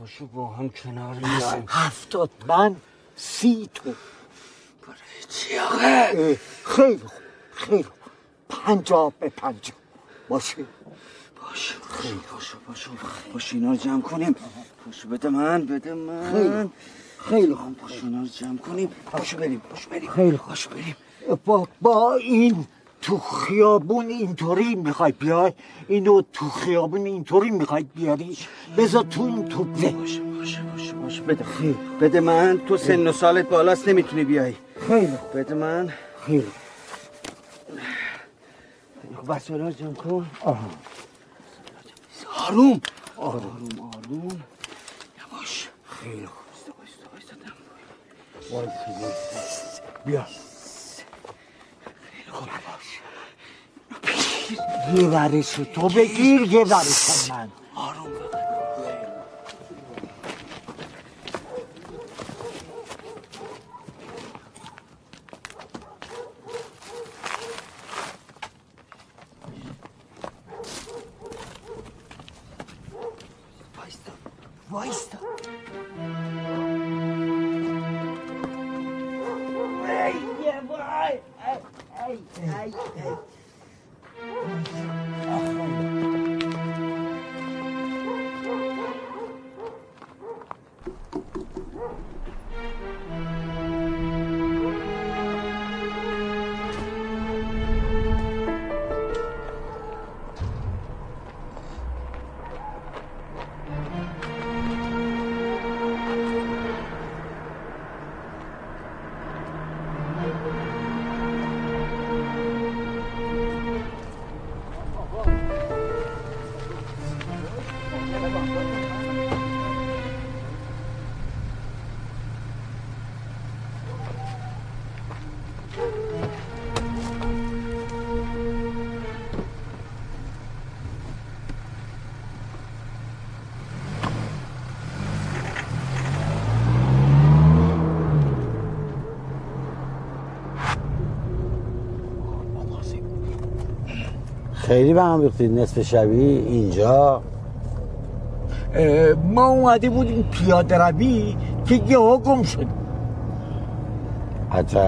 D: پاشو با هم کنار میایم.
N: هفتاد من سی تو.
D: چی آقا؟
N: خیلی خوب خیلی خوب. پنجاه به پنجاه. باشه.
D: باشه خیلی. باشو باشو باشو اینا رو جمع کنیم. باشو بده من بده
N: خیلی
D: من. خیلی. خوب. باشو اینا رو جمع کنیم. باشو بریم باشو بریم.
N: خیلی.
D: باشو بریم.
N: با, با این تو خیابون اینطوری می‌خوای بیای؟ اینو تو خیابون اینطوری می‌خوای بیاری؟ بذار تو این توپله
D: باشه باشه باشه باشه بده. خیلی بده من. تو سن و سالت بالاست نمی‌تونی بیای.
N: خیلی
D: بده من.
N: خیلی.
D: وسایل رو جمع کن.
N: آها.
D: آروم. آروم. آروم یواش. خیلی خوب.
N: بیا.
D: خیلی خوب.
N: گیر برسه تو بگیر گیر برسه من
D: آروم
N: وایستا وایستا Hey, yeah, boy! Hey, hey, hey, hey.
O: خیلی به هم ریختید نصف شبی اینجا.
N: ما اومده بودیم پیاده روی که یهو گم شد.
O: حتی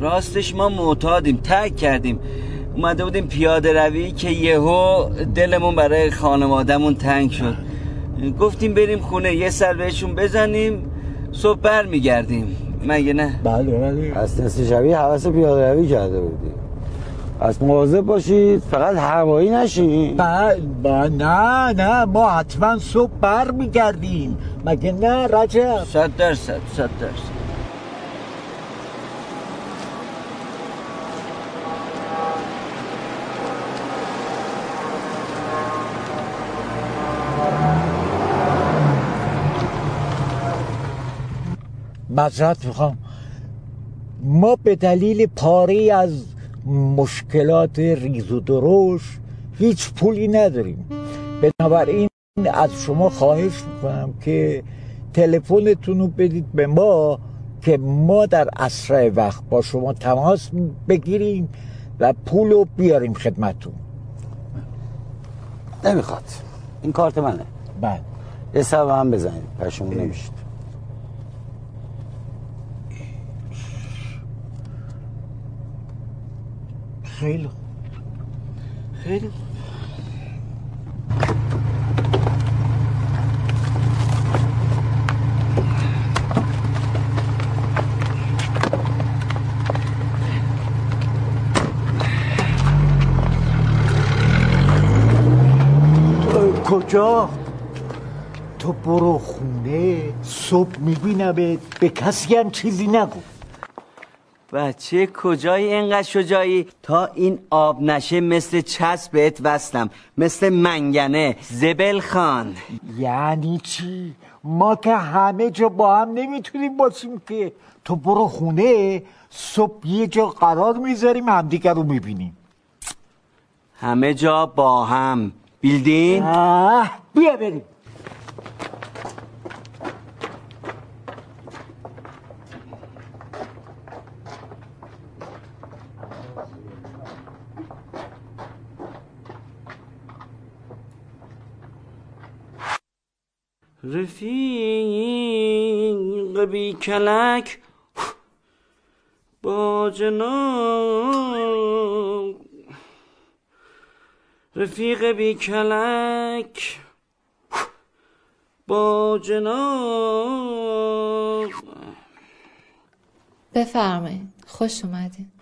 D: راستش ما معتادیم تک کردیم. اومده بودیم پیاده روی که یهو دلمون برای خانوادهمون تنگ شد. گفتیم بریم خونه یه سر بهشون بزنیم صبح بر میگردیم مگه نه؟
N: بله بله.
O: از نصف شبی حوث پیاده روی کرده بودی از مواظب باشید فقط هوایی نشین.
N: با, با نه نه ما حتما صبح بر میگردیم مگه نه رجب؟
D: صد درصد صد درصد.
N: مذرت می‌خوام. ما به دلیل پاری از مشکلات ریز و درشت هیچ پولی نداریم. بنابراین از شما خواهش می‌کنم که تلفنتون رو بدید به ما که ما در اسرع وقت با شما تماس بگیریم و پول رو بیاریم خدمتون
O: نمی‌خواد. این کارت منه.
N: بله.
O: یه سبب هم بزنید پشمون نمیشید
N: خیلی خوب. خیلی خوب. کجا؟ تو برو خونه صبح می‌بینم به کسی هم چیزی نگو.
D: بچه کجایی اینقدر شجایی تا این آب نشه مثل چسب بهت وصلم مثل منگنه. زبل خان.
N: یعنی چی؟ ما که همه جا با هم نمی‌تونیم باشیم که. تو برو خونه صبح یه جا قرار می‌ذاریم همدیگر رو می‌بینیم.
D: همه جا با هم. بیلدین؟
N: بیا بریم.
D: رفیق بی کلک. با جناب. رفیق بی کلک. با جناب.
P: بفرمایید. خوش اومدین.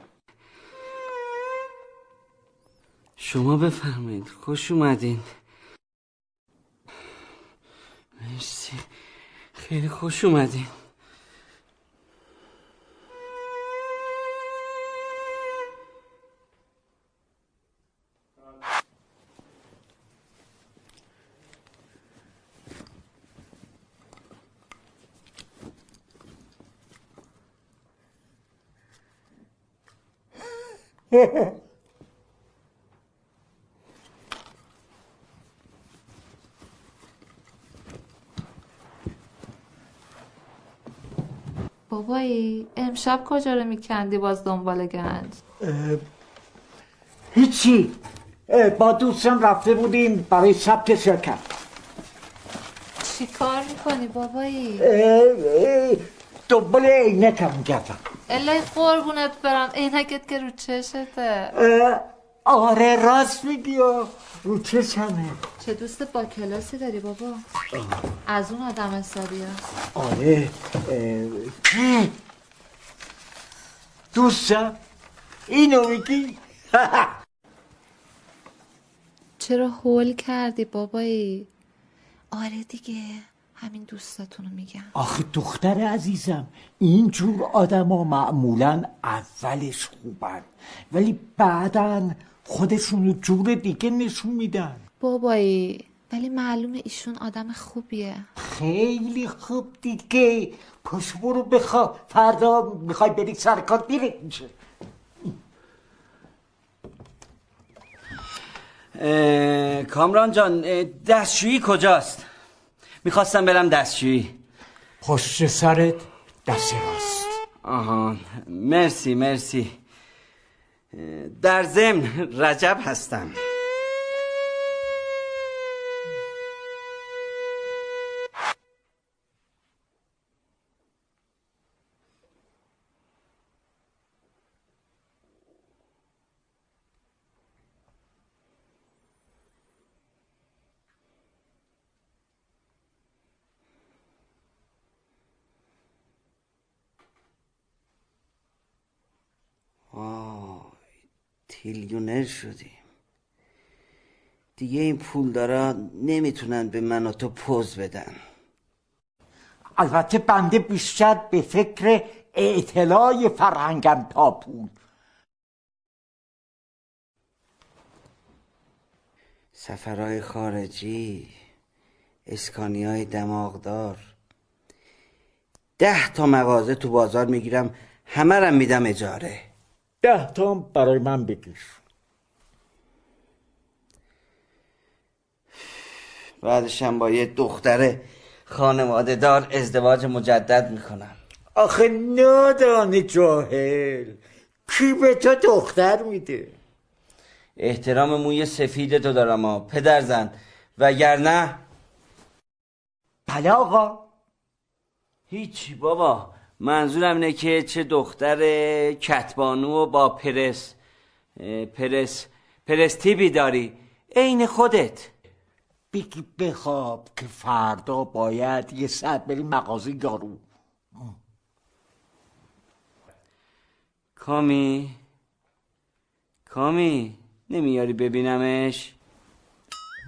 D: شما بفرمایید. خوش اومدین. مرسی. خیلی خوش اومدین. (laughs)
P: بابایی امشب کجا رو میکندی باز دنبال گنج؟
N: هیچی. با دوستان رفته بودیم برای ثبت شرکت.
P: چی کار می‌کنی بابایی؟
N: دنبال عینکم گردم.
P: الهی قربونت برم عینکت که رو چشته.
N: آره راست میگی رو چشمه
P: چه دوست با کلاسی داری بابا؟ از اون آدم حسابی هست
N: آره اه،؟ دوستم. اینو میگی؟ (laughs)
P: چرا هول کردی بابایی؟ آره دیگه همین دوستاتونو میگم.
N: آخه دختر عزیزم اینجور آدم ها معمولا اولش خوبن. ولی بعدا خودشون رو جور دیگه نشون میدن.
P: بابایی ولی معلومه ایشون آدم خوبیه.
N: خیلی خوب دیگه. پس برو بخوا. فردا می‌خوای بری سر کار دیره میشه.
D: کامران جان دستشویی کجاست؟ می‌خواستم برم دستشویی.
N: پشت سرت دست راست.
D: آها مرسی مرسی. در ضمن رجب هستم وای تریلیونر شدیم دیگه این پول دارا نمی‌تونن به من و تو پوز بدن.
N: البته بنده بیشتر به فکر اعتلاع فرهنگم تا پول.
D: سفرهای خارجی اسکانی های دماغدار. ده تا مغازه تو بازار می‌گیرم همه رم میدم اجاره.
N: ده تا برای من بگیر.
D: بعدش هم با یه دختر خانواده دار ازدواج مجدد می‌کنم.
N: آخه نادانه جاهل کی به تو دختر میده؟
D: احترام موی سفید تو دارم ها پدر زن. وگرنه
N: بله آقا.
D: هیچی بابا. منظورم اینه که چه دختر کتبانو و با پرس پرس پرستیبی داری. عین خودت.
N: بگی بخواب که فردا باید یه ساعت بری مغازه یارو.
D: کامی کامی نمیاری ببینمش؟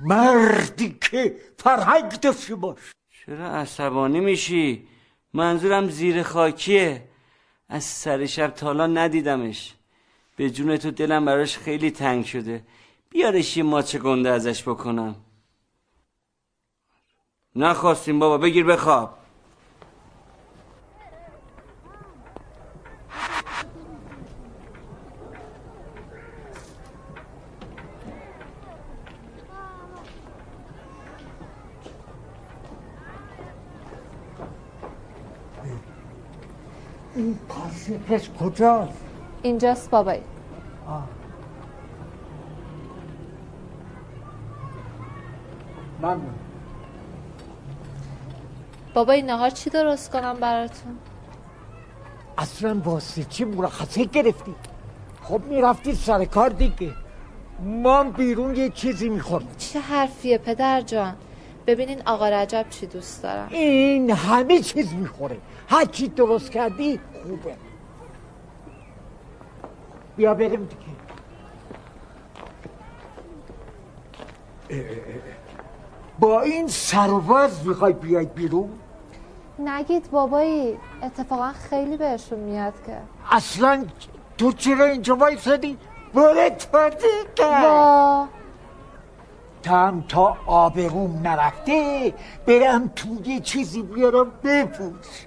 N: مردی که فرهنگ داشته باش.
D: چرا عصبانی میشی؟ منظورم زیر خاکیه. از سر شب تا حالا ندیدمش. به جون تو دلم براش خیلی تنگ شده. بیارش یه ماچه گنده ازش بکنم. نخواستیم بابا بگیر بخواب.
N: این کاسپش کجاست
P: اینجاست بابایی
N: من
P: بابایی نهار چی درست کنم براتون
N: اصلا واسه چی مرخصه گرفتی خب می‌رفتی سر کار دیگه ما هم بیرون یه چیزی می‌خوریم
P: چه حرفیه پدر جان ببینین آقا رجب چی دوست دارم
N: این همه چیز می‌خوره هر چی درست کردی خوبه. بیا بریم دیگه. با این سروز می‌خوای بیای بیرون؟
P: نگید بابایی اتفاقا خیلی بهشون میاد که.
N: اصلا تو چرا اینجا وایسادی؟ بره تو دیگه. تم تا آبروم نرفته برم تو یه چیزی بیارم بپوش.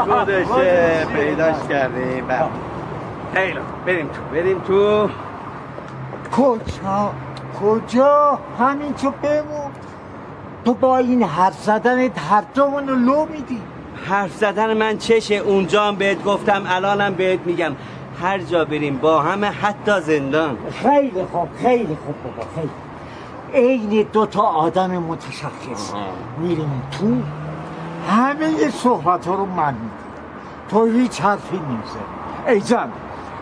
D: خودشه پیداش کردیم. بله. خیلی خوب. بریم تو. بریم تو.
N: کجا؟ کجا؟ همین تو بمون. تو با این حرف زدنت هر جامونو لو میدی.
D: حرف زدن من چشه؟ اونجا هم بهت گفتم الانم بهت میگم. هر جا بریم با همه حتی زندان.
N: خیلی خوب خیلی خوب بابا خیلی. عین دو تا آدم متشخص. میریم تو. همه صحبت ها رو من میدیم تو هیچ حرفی نمی‌زنی ای زن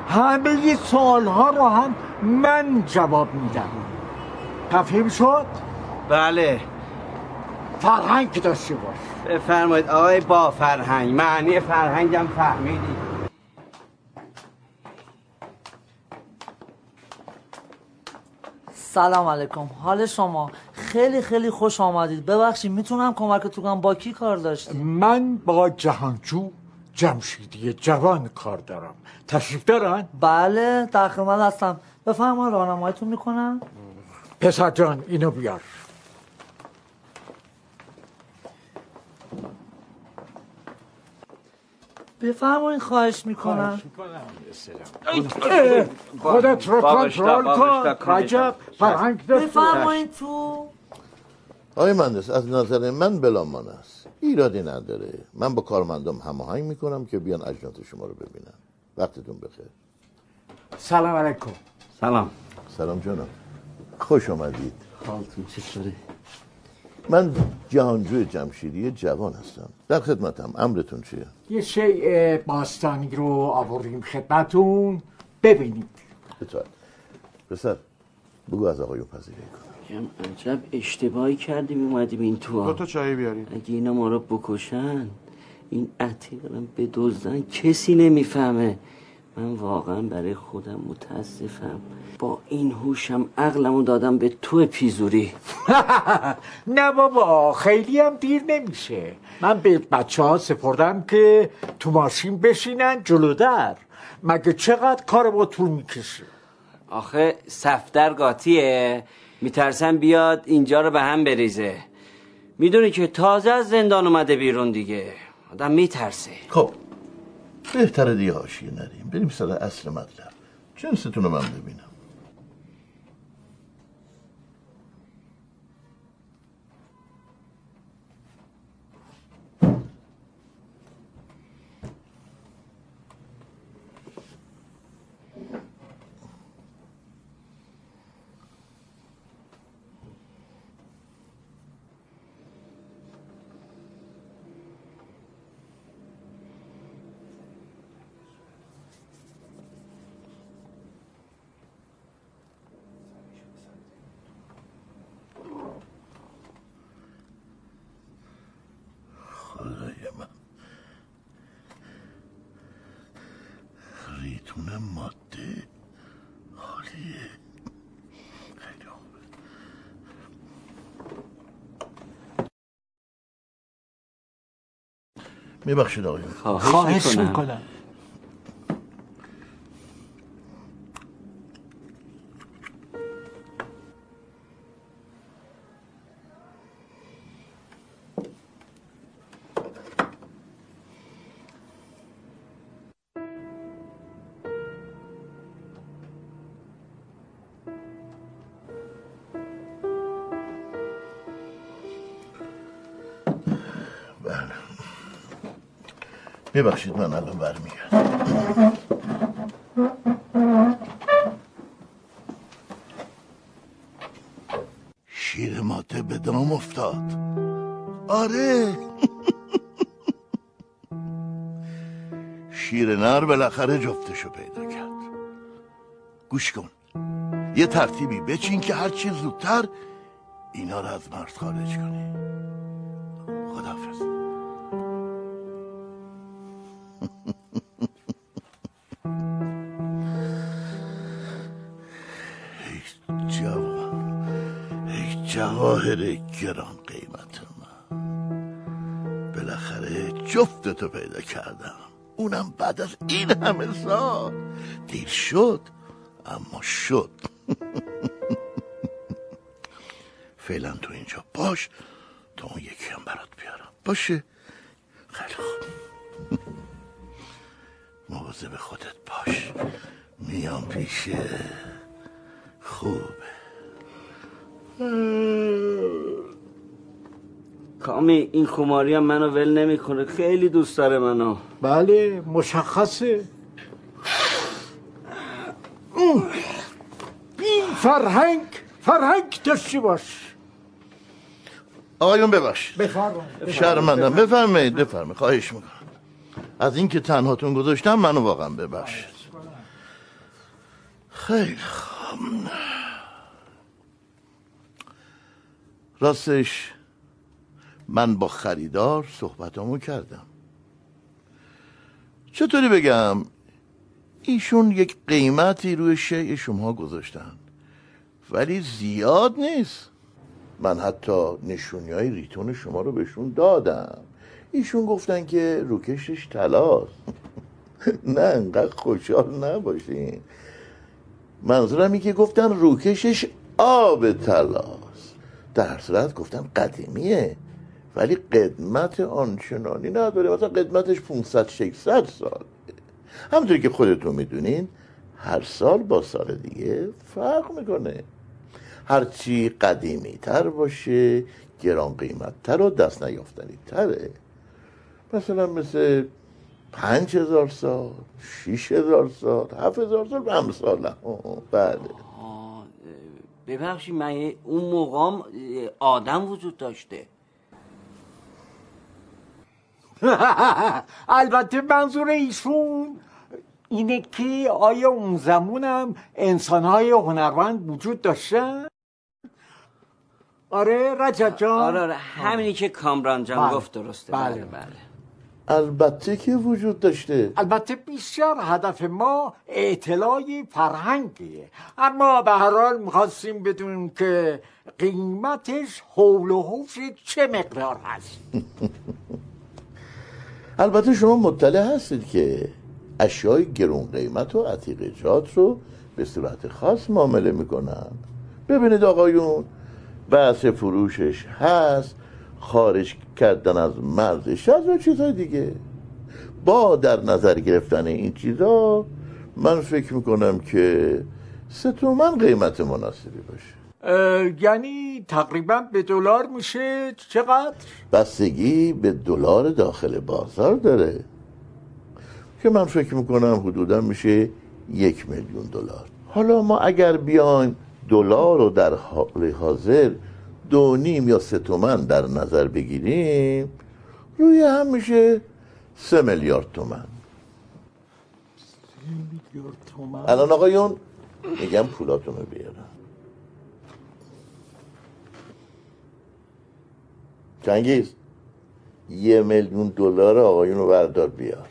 N: همه سوال ها رو هم من جواب میدم. تفهیم شد؟
D: بله.
N: فرهنگ داشته باش.
D: بفرمایید آقای با فرهنگ. معنی فرهنگم فهمیدی.
Q: سلام علیکم. حال شما؟ خیلی خیلی خوش آمدید. ببخشید می‌تونم کمکتون کنم با کی کار داشتید؟
N: من با جهانجو جمشیدی جوان کار دارم. تشریف دارن؟
Q: بله در خدمت هستم. بفرمایید راهنماییتون می‌کنم
N: پسر جان اینو بیار.
Q: بفرمایید خواهش می‌کنم.
N: خودت رو کنترل کن عجب فرهنگ.
Q: بفرمایید تو.
R: آقای مهندس از نظر من بلامان است. ایرادی نداره. من با کارمندم هماهنگ می‌کنم که بیان اجناس شما رو ببینن. وقتتون بخیر.
N: سلام علیکم.
D: سلام.
R: سلام جانم خوش آمدید.
D: حالتون چطوره؟
R: من جهانجوی جمشیدی جوان هستم. در خدمتم. امرتون چیه؟
N: یه شیء باستانی رو آوردیم خدمتون. ببینید
R: پسر بگو از آقایون پذیرایی کنم
D: میگم عجب اشتباهی کردیم اومدیم این تو
G: دو تا چای بیارید
D: اگه اینا ما رو بکشن این عتیقم به دوزن کسی نمی‌فهمه. من واقعا برای خودم متاسفم. با این هوشم عقلمو دادم به تو پیزوری. (laughs)
N: نه بابا خیلی هم دیر نمیشه. من به بچه ها سپردم که تو ماشین بشینن جلو در. مگه چقدر کار با طول می‌کشه؟
D: آخه صفدر قاطیه میترسم بیاد اینجا رو به هم بریزه. می‌دونی که تازه از زندان اومده بیرون دیگه. آدم میترسه.
R: خب بهتره دیگه حاشیه نریم. بریم سر اصل مطلب. جنستون رو من ببینم خدای من ریتون ماده عالیه خیلی خوبه میبخشید آقایون
N: خواهش می‌کنم.
R: ببخشید من الان برمیگردم. شیر ماته به دام افتاد. آره. (laughs) شیر نر بالاخره جفتشو پیدا کرد. گوش کن. یه ترتیبی بچین که هرچی زودتر اینا رو از مرز خارج کنی جواهر گران قیمت من. بالاخره جفتتو پیدا کردم. اونم بعد از این همه سال. دیر شد اما شد. (laughs) فعلا تو اینجا باش تا اون یکی هم برات بیارم. باشه. خیلی خوب. (laughs) مواظب خودت باش. میام پیشه خوبه.
D: کامی این خماری هم منو ول نمی‌کنه. خیلی دوست داره منو.
N: بله مشخصه. این فرهنگ فرهنگ داشته باش.
R: آقایون ببخشید
N: بفرمایید.
R: شرمندم. بفرمایید بفرمایید. خواهش می‌کنم. از اینکه تنهاتون گذاشتم منو واقعا ببخشید. خیلی خوب. راستش من با خریدار صحبتامو کردم. چطوری بگم؟ ایشون یک قیمتی روی شیء شما گذاشتن. ولی زیاد نیست. من حتی نشونی های ریتون شما رو بهشون دادم. ایشون گفتن که روکشش طلاست (laughs) نه انقدر خوشحال نباشین. منظورم اینه که گفتن روکشش آب طلاست در صورت گفتن قدیمیه ولی قدمت آنچنانی نداره. مثلا قدمتش 500 600 سال همونطوری که خودتون می‌دونین هر سال با سال دیگه فرق می‌کنه. هرچی قدیمی تر باشه گران قیمت تر و دست نیافتنی تره مثلا مثل پنج هزار سال شیش هزار سال هفت هزار سال امثال بله.
D: ببخشید من اون موقع آدم وجود داشته (laughs)
N: البته منظور ایشون اینه که آیا اون زمونم انسانهای هنرمند وجود داشتن؟ آره رجب جان
D: آره آره همینی که کامران جان
N: بله.
D: گفت درسته
N: بله.
D: بله بله
R: البته که وجود داشته.
N: البته بسیار هدف ما اطلاع فرهنگیه اما به هر حال می‌خواستیم بدونیم که قیمتش حول و حوش چه مقدار هست (laughs)
R: البته شما مطلع هستید که اشیای گرون قیمت و عتیقجات رو به صورت خاص معامله می‌کنن. ببینید آقایون بحث فروشش هست. خارج کردن از مرزش از و چیزهای دیگه. با در نظر گرفتن این چیزا من فکر می‌کنم که سه تومن قیمت مناسبی باشه.
N: یعنی تقریبا به دلار میشه؟ چقدر؟
R: بستگی به دلار داخل بازار داره. که من فکر می‌کنم حدودا میشه یک میلیون دلار. حالا ما اگر بیایم دلار رو در حال حاضر دو نیم یا سه تومن در نظر بگیریم. روی هم میشه سه میلیارد تومن. الان آقایون میگم پولاتون رو بیارم. چنگیز یه میلیون دلار آقایون رو بردار بیار.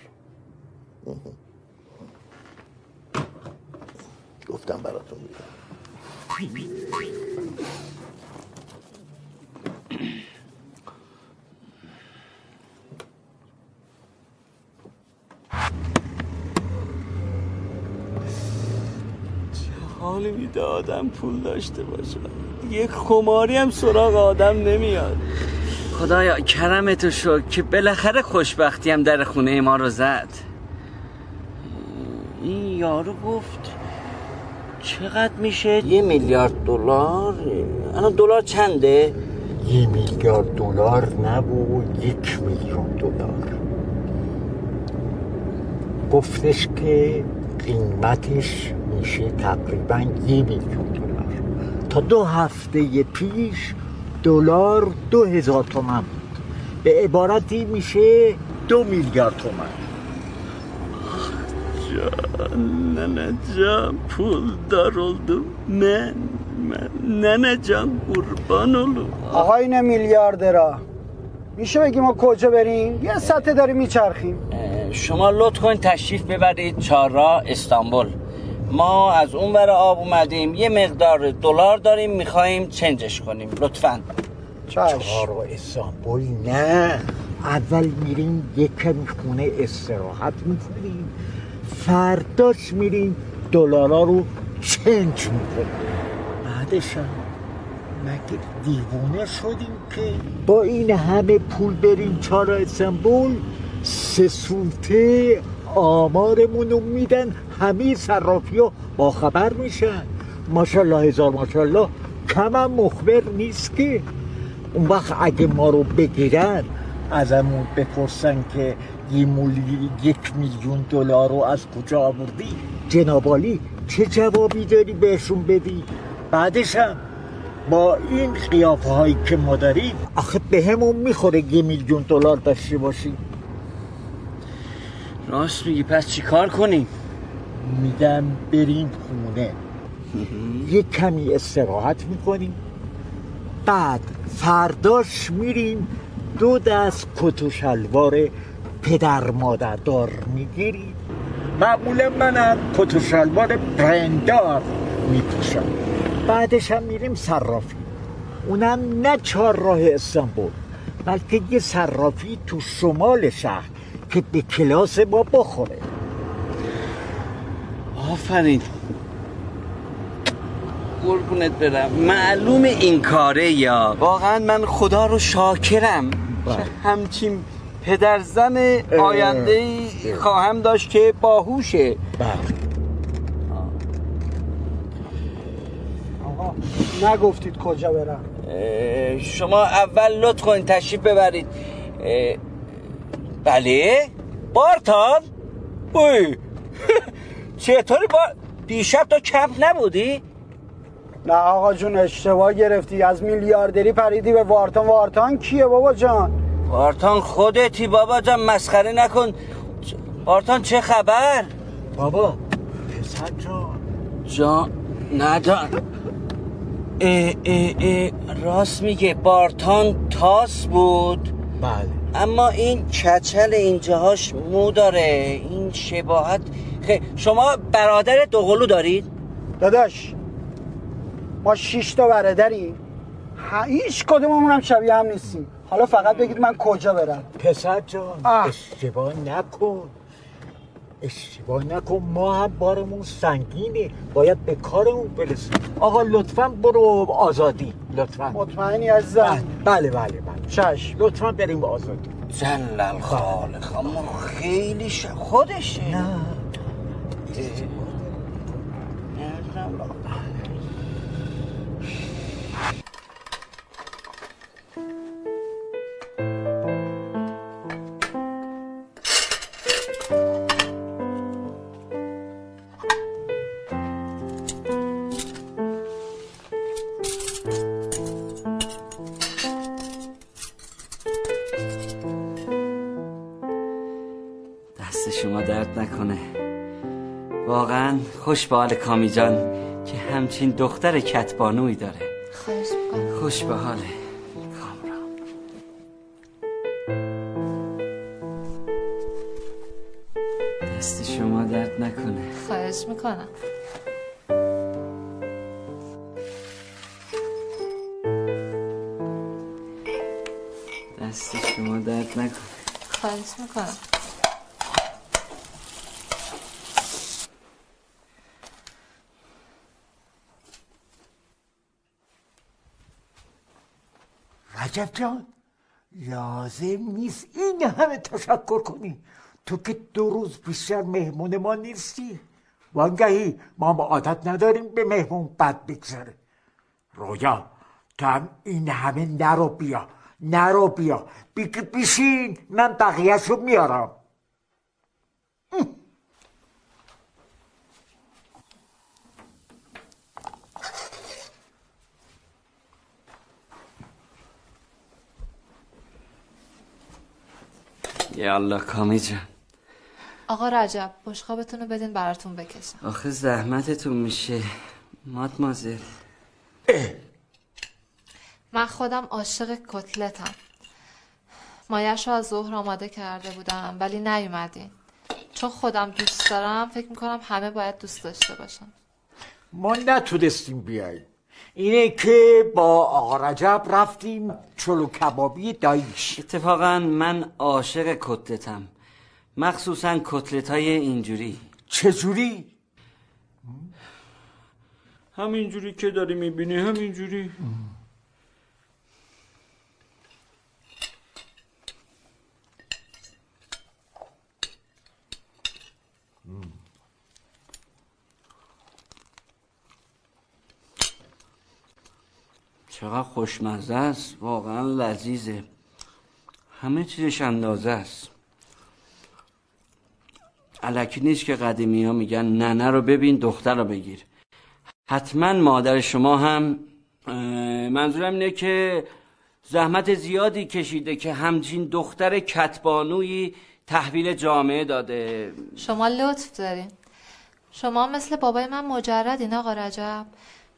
R: گفتم براتون بیار
S: حالی میده آدم پول داشته باشه. یه خماری هم سراغ آدم نمیاد.
D: خدایا کرمتو شکر که بالاخره خوشبختی هم در خونه ما رو زد. این یارو گفت چقدر میشه؟ یه میلیارد دلار. الان دلار چنده؟
N: یه میلیارد دلار نبود یک میلیون دلار. گفتش که قیمتش میشه تقریبا یه میلیون دلار. تا دو هفته پیش دلار دو هزار تومن بود. به عبارتی میشه دو میلیارد تومن.
S: جان ننه جان پول دار oldum من من ننه جان قربان oldum
I: آقای میلیاردرا. میشه بگی ما کجا بریم؟ یه سطح داریم میچرخیم.
D: شما لطف کنید تشریف ببرید چهارراه استانبول. ما از اون ور آب اومدیم یه مقدار دلار داریم می‌خوایم چنجش کنیم. لطفا.
N: چهارراه استانبول نه. اول میریم یک کمی خونه استراحت می‌کنیم. فرداش میریم دلارا رو چنج می‌کنیم. بعدش هم مگه دیوونه شدیم که؟ با این همه پول بریم چهارراه استانبول سه سوته آمارمون رو میدن همه صرافی ها با خبر میشن. ماشاءالله هزار ماشاءالله کم هم مخبر نیست که اون وقت اگه ما رو بگیرن ازمون بپرسن که یه مولی یک میلیون دلار رو از کجا آوردی؟ جنابالی چه جوابی داری بهشون بدی؟ بعدش هم با این قیافه هایی که ما داریم آخه به همون می‌خوره یه میلیون دلار داشته باشیم
D: راست میگی پس چیکار کنیم؟
N: میگم بریم خونه. یه کمی استراحت می‌کنیم. بعد فرداش میریم دو دست کت و شلوار پدر مادر دار می‌گیریم. معمولا منم کت و شلوار برندار میپوشم. بعدش هم میریم صرافی. اونم نه چهار راه استانبول بلکه یه صرافی تو شمال شهر. که به کلاس ما بخوره.
D: آفرین. قربونت برم. معلوم این کاره یا؟ واقعا من خدا رو شاکرم. که همچین پدرزن آینده ای خواهم داشت که باهوشه.
I: آقا نگفتید کجا برم.
D: شما اول لطف کنید تشریف ببرید. بله. بارتان. اوی. (laughs) چطوری با دیشب تو کمپ نبودی؟
I: نه آقا جون اشتباه گرفتی. از میلیاردری پریدی به وارتان. وارتان کیه بابا جان؟
D: وارتان خودتی بابا جان مسخره نکن. وارتان چه خبر؟
N: بابا پسر جان.
D: جا نه جان. اه اه اه راست میگه بارتان تاس بود.
N: بله.
D: اما این کچل اینجاهاش مو داره این شباهت. خیلی. شما برادر دوقلو دارید؟
I: داداش ما شش تا برادریم ه- هیچ کدوممون هم شبیه هم نیستیم. حالا فقط بگید من کجا برم.
N: پسر جان. اشتباه نکن. اشتباه نکن ما هم بارمون سنگینه باید به کارمون برسیم. آقا لطفا برو آزادی. لطفا.
I: مطمئنی عزیزم؟
N: بله بله بله
I: چشم.
N: لطفا بریم به آزادی.
D: جلل خالق اما خیلی ش... خودشه. نه. خوش به حال کامی جان که همچین دختر کتبانوی داره.
P: خواهش می‌کنم.
D: خوش به حاله کامران دست شما درد نکنه.
P: خواهش می‌کنم.
N: رجب جان. لازم نیست این همه تشکر کنی. تو که دو روز بیشتر مهمون ما نیستی. وانگهی ما با عادت نداریم به مهمون بد بگذره. رویا تو هم این همه نرو بیا. نرو بیا. بیشین. من بقیهش رو میارم.
D: یالا کامی جان
P: آقا رجب بشقابتون رو بدین براتون بکشم.
D: آخه زحمتتون میشه. مادمازل
P: من خودم عاشق کتلتم. مایش رو از ظهر آماده کرده بودم ولی نیومدین. چون خودم دوست دارم فکر می‌کنم همه باید دوست داشته باشن.
N: ما نتونستیم بیاییم. اینه که با آقا رجب رفتیم چلو کبابی دایش
D: اتفاقا من عاشق کتلتم. مخصوصا کتلت های اینجوری.
N: چجوری؟
C: همینجوری که داری می‌بینی همینجوری.
D: چقدر خوشمزه است. واقعا لذیذه. همه چیزش اندازه است. علکی نیست که قدیمی ها میگن ننه رو ببین دختر رو بگیر. حتما مادر شما هم منظورم اینه که زحمت زیادی کشیده که همچین دختر کتبانوی تحویل جامعه داده.
P: شما لطف دارین. شما مثل بابای من مجردین آقا رجب.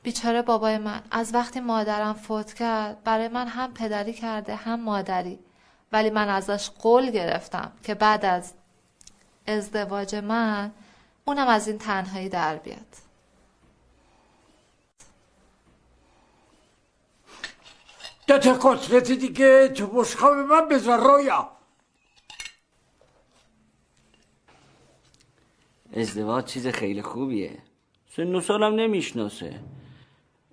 P: بیچاره بابای من. از وقتی مادرم فوت کرد برای من هم پدری کرده هم مادری. ولی من ازش قول گرفتم که بعد از ازدواج من اونم از این تنهایی در بیاد.
N: دو تا کتلت دیگه تو بشقاب من بذار رویا.
D: ازدواج چیز خیلی خوبیه. سن و سالم نمی‌شناسه.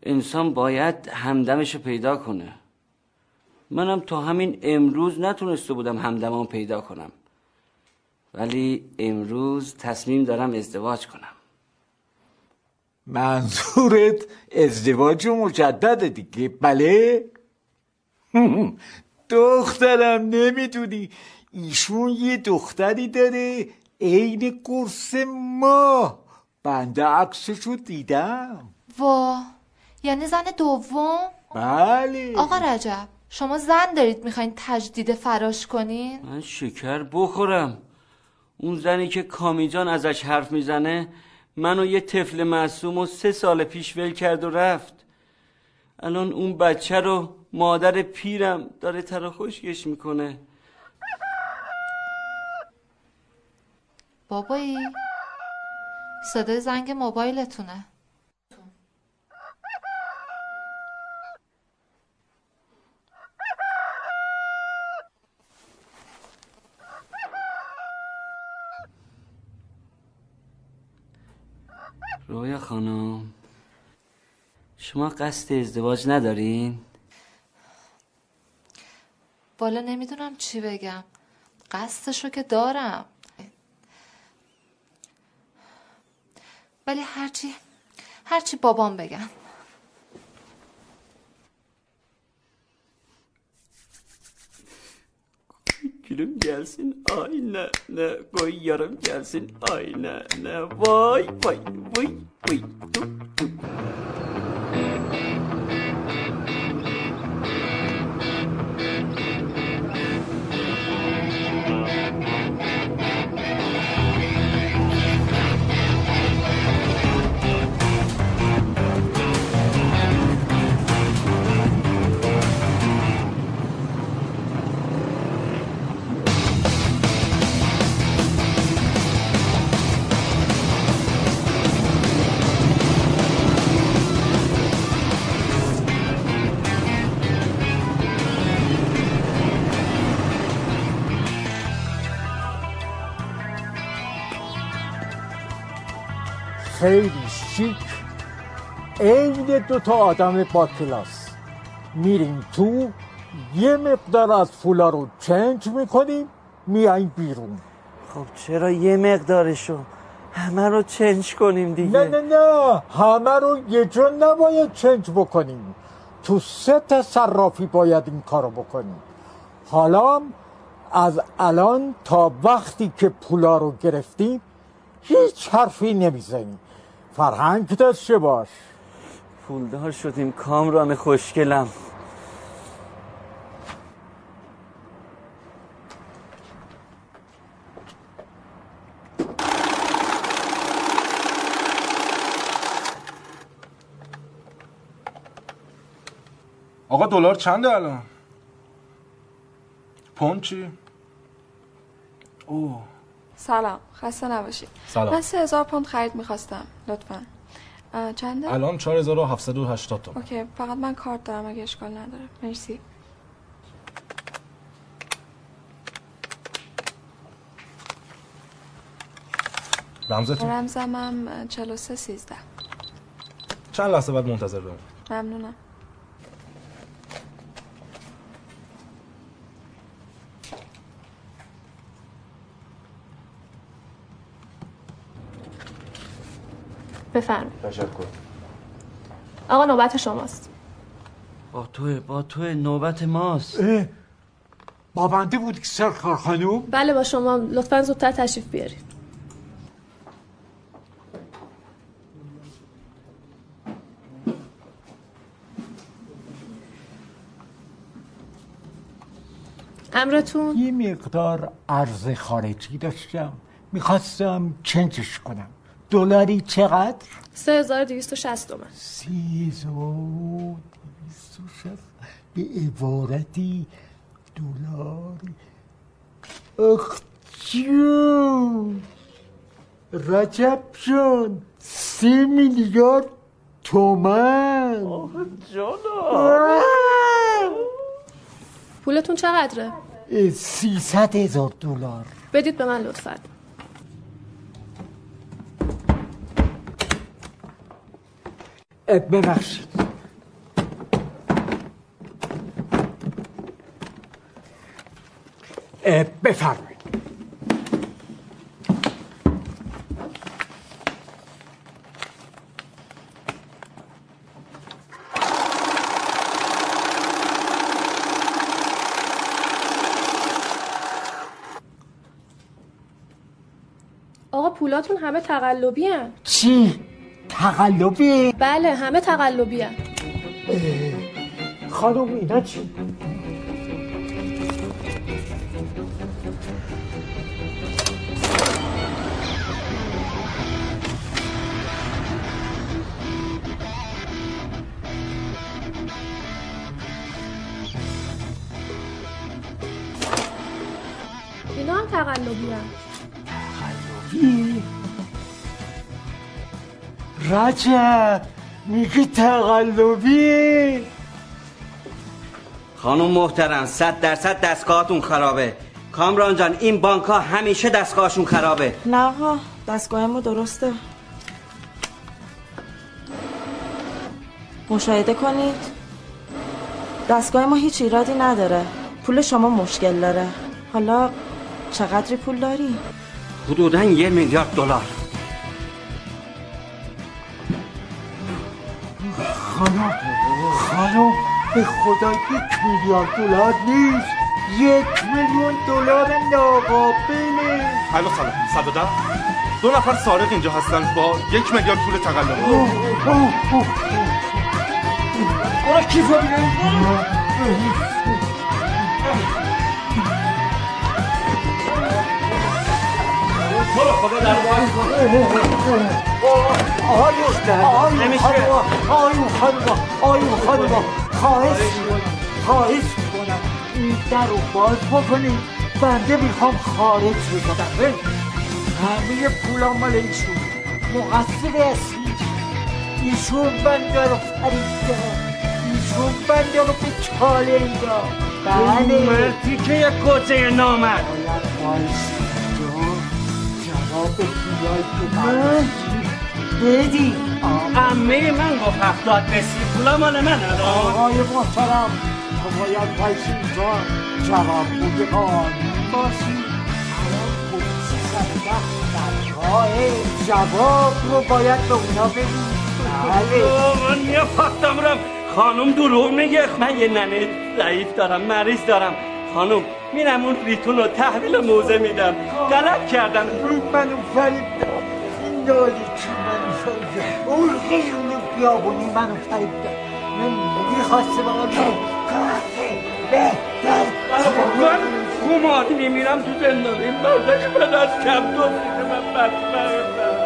D: انسان باید همدمش رو پیدا کنه. منم تا همین امروز نتونسته بودم همدمام پیدا کنم. ولی امروز تصمیم دارم ازدواج کنم.
N: منظورت ازدواج مجدد دیگه؟ بله. (laughs) دخترم نمی‌دونی. ایشون یه دختری داره عین قرص ما. بنده عکسشو دیدم.
P: وا. یعنی زن دوم؟
N: بله.
P: آقا رجب شما زن دارید می‌خواین تجدید فراش کنین؟
D: من شکر بخورم. اون زنی که کامیجان ازش حرف می‌زنه منو یه طفل معصوم و سه سال پیش ول کرد و رفت. الان اون بچه رو مادر پیرم داره تر خشکش می‌کنه.
P: بابایی صدای زنگ موبایلتونه.
D: رویا خانم شما قصد ازدواج ندارین؟
P: بالا نمی‌دونم چی بگم. قصدشو که دارم. ولی هرچی هرچی بابام بگم.
D: Gülüm gelsin ay ne koy yarım gelsin ay ne ne vay vay vay vay
N: خیلی شیک. عین دو تا آدم با کلاس. میریم تو یه مقدار از فولا رو چنج می‌کنیم میایم بیرون.
T: خب چرا یه مقدارشو؟ همه رو چنج کنیم دیگه.
N: نه نه نه. همه رو یه جا نباید چنج بکنیم. تو سه تا صرافی باید این کارو بکنیم. حالا از الان تا وقتی که پولا رو گرفتیم هیچ حرفی نمی‌زنیم. فرهنگ داشته باش؟
T: پولدار شدیم کامران خوشگلم.
G: آقا دلار چنده الان؟ پوند چی؟ اوه.
U: سلام. خسته نباشید.
G: سلام.
U: من سه هزار پوند خرید می‌خواستم لطفا. چنده؟
G: الان 4780 تومن
U: اوکی. فقط من کارت دارم اگه اشکال نداره. مرسی.
G: رمزتون؟
U: رمزم هم 43 13
G: چند لحظه بعد منتظر بمون
U: ممنونم.
V: بفرمایید.
G: تشکر.
V: آقا نوبت شماست.
T: با توه با توه نوبت ماست.
N: با بنده بود که سرکار خانوم؟
V: بله با شما لطفا زودتر تشریف بیارید. امرتون؟
N: یه مقدار ارز خارجی داشتم. می‌خواستم چنجش کنم. دلاری چقدر؟
V: 3260 تومن.
N: سی هزار دویست و شصت. به عبارتی دلاری. اخ جون. رجب جان سی میلیارد تومن.
V: پولتون چقدره؟
N: سیصد هزار دلار.
V: بدید به من لطفا.
N: ببخشید اه، بفرمایید
V: آقا پولاتون همه تقلبی هن.
N: چی؟ تقلبی؟
V: بله همه تقلبی هن.
N: خانم اینا چی؟ رجب میگی تقلبی.
D: خانم محترم صد درصد دستگاهاتون خرابه. کامران جان این بانک ها همیشه دستگاهشون خرابه.
W: نه آقا دستگاه ما درسته. مشاهده کنید. دستگاه ما هیچ ایرادی نداره. پول شما مشکل داره. حالا چقدری پول داری؟
D: حدودا یه میلیارد دلار.
N: خانم خانم به خدا یک میلیارد دلار نیست یک میلیون دلار ناقابله
X: الو سلام صد دو نفر سارق اینجا هستن با یک میلیارد پول تقلبی
N: برو کیفو بیرون
X: برو خدا در
N: آیو آیو
X: نمیشه.
N: خانم آیو خانم خانم خواهش خواهش می‌کنم این در رو باز بکنید بنده می‌خوام خارج بشم. همه پولا مال ایشون مقصر اصلی. ایشون بنده رو فریده ایشون بنده رو به چاله انداخت بله.
D: مردی که یک گوجه
N: من بدی
D: امه من گفت هفتاد بسی پولا مال من
N: آقای محترم تو باید وایسی اینجا جواب باشی الان در راه جواب رو باید به اونا بدی بله
D: من میفاختم رم خانم دروغ میگه من یه ننه ضعیف دارم مریض دارم خانم میرم اون ریتون رو تحویل موزه میدم. غلط کردم
N: منو فریب این دادی که منو فریب اون خیلی بیابونی منو فریب داد من می‌خواسته بقا بهتر.
D: من خمار میمیرم تو زندان این بردش من از کم دو من بدبختم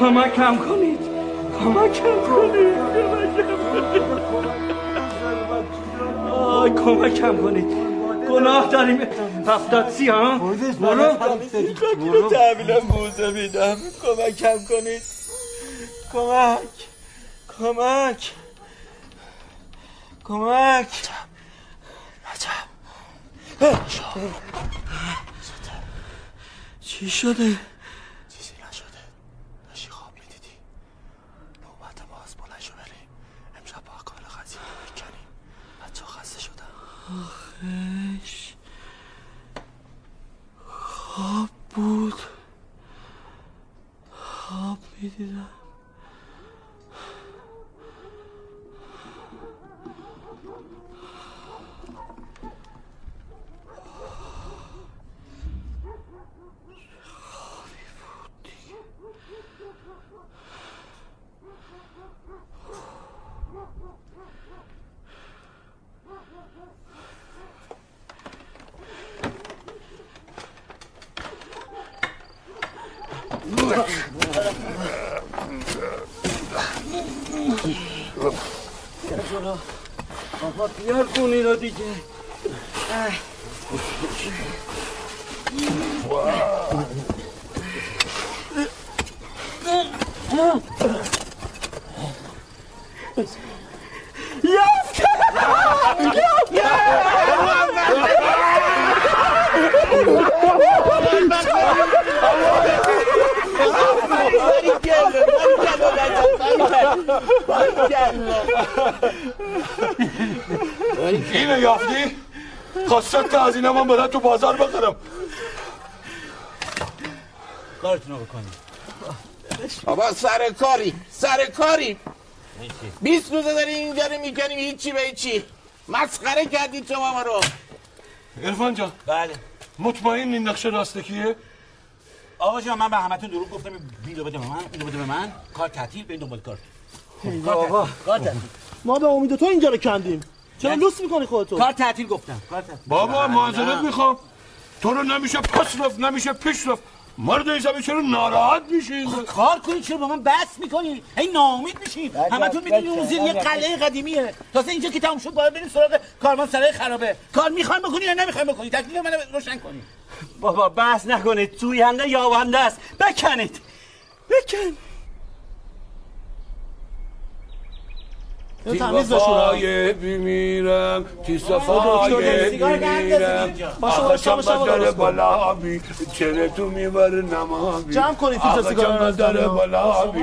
D: کمکم کنید کمکم کنید. کمکم کنید. آی کمکم کنید گناه داریم. هفتاد سی ها؟ برو.
C: اینو تحویل موزه میدم. کمکم کنید کمک. کمک. کمک. چی شده؟
E: چیزی نشده داشتی خواب می‌دیدی نوبت باز بلند شو بریم امشب با کار قضیه رو می‌کنیم بچه خسته شدن
C: آخش خواب بود. خواب می‌دیدم.
D: بیار کن اینو دیگه اه.
F: اینو یافتی؟ خواستم تا از اینم من برای تو بازار بخرم.
H: کارتونو بکنید
Y: بابا سر کاری سر کاری. بیست روزه داری اینجا رو می‌کنیم هیچی به هیچی. مسخره کردید شما ما رو.
F: ارفان جان.
H: بله.
F: مطمئن این نقشه راستکیه؟
H: آقا جان من به همتون دروغ گفتم. بیلو بده به من اینو بده به من. کار تعطیل به این دنبال کار تعطیل.
E: ما به امید تو اینجا رو کندیم. چرا لوس می‌کنی خودتو؟
H: کار تعطیل گفتم. کار تعطیل.
F: بابا معذرت می‌خوام. تو رو نمیشه پس رفت نمیشه پیش رفت. مرد ایزمه چرا ناراحت میشین
B: کار کنی چرا با من بس می‌کنی؟ این ناامید میشین همتون می‌دونی اون زیر یه قلعه قدیمیه. تازه اینجا که تموم شد باید بریم سراغ کاروان سرای خرابه. کار می‌خوایم بکنی یا نمی‌خوایم بکنی؟ تکلیف من روشن کنی.
D: بابا بحث نکنید. توینده یابنده است. بکنید. بکن.
F: تی وفای بمیرم تی صفای بمیرم آقا چم داره بالا بی چره تو می‌بره نمابی.
E: جمع کنید فیلتر سیگار رو
F: داره بالا بی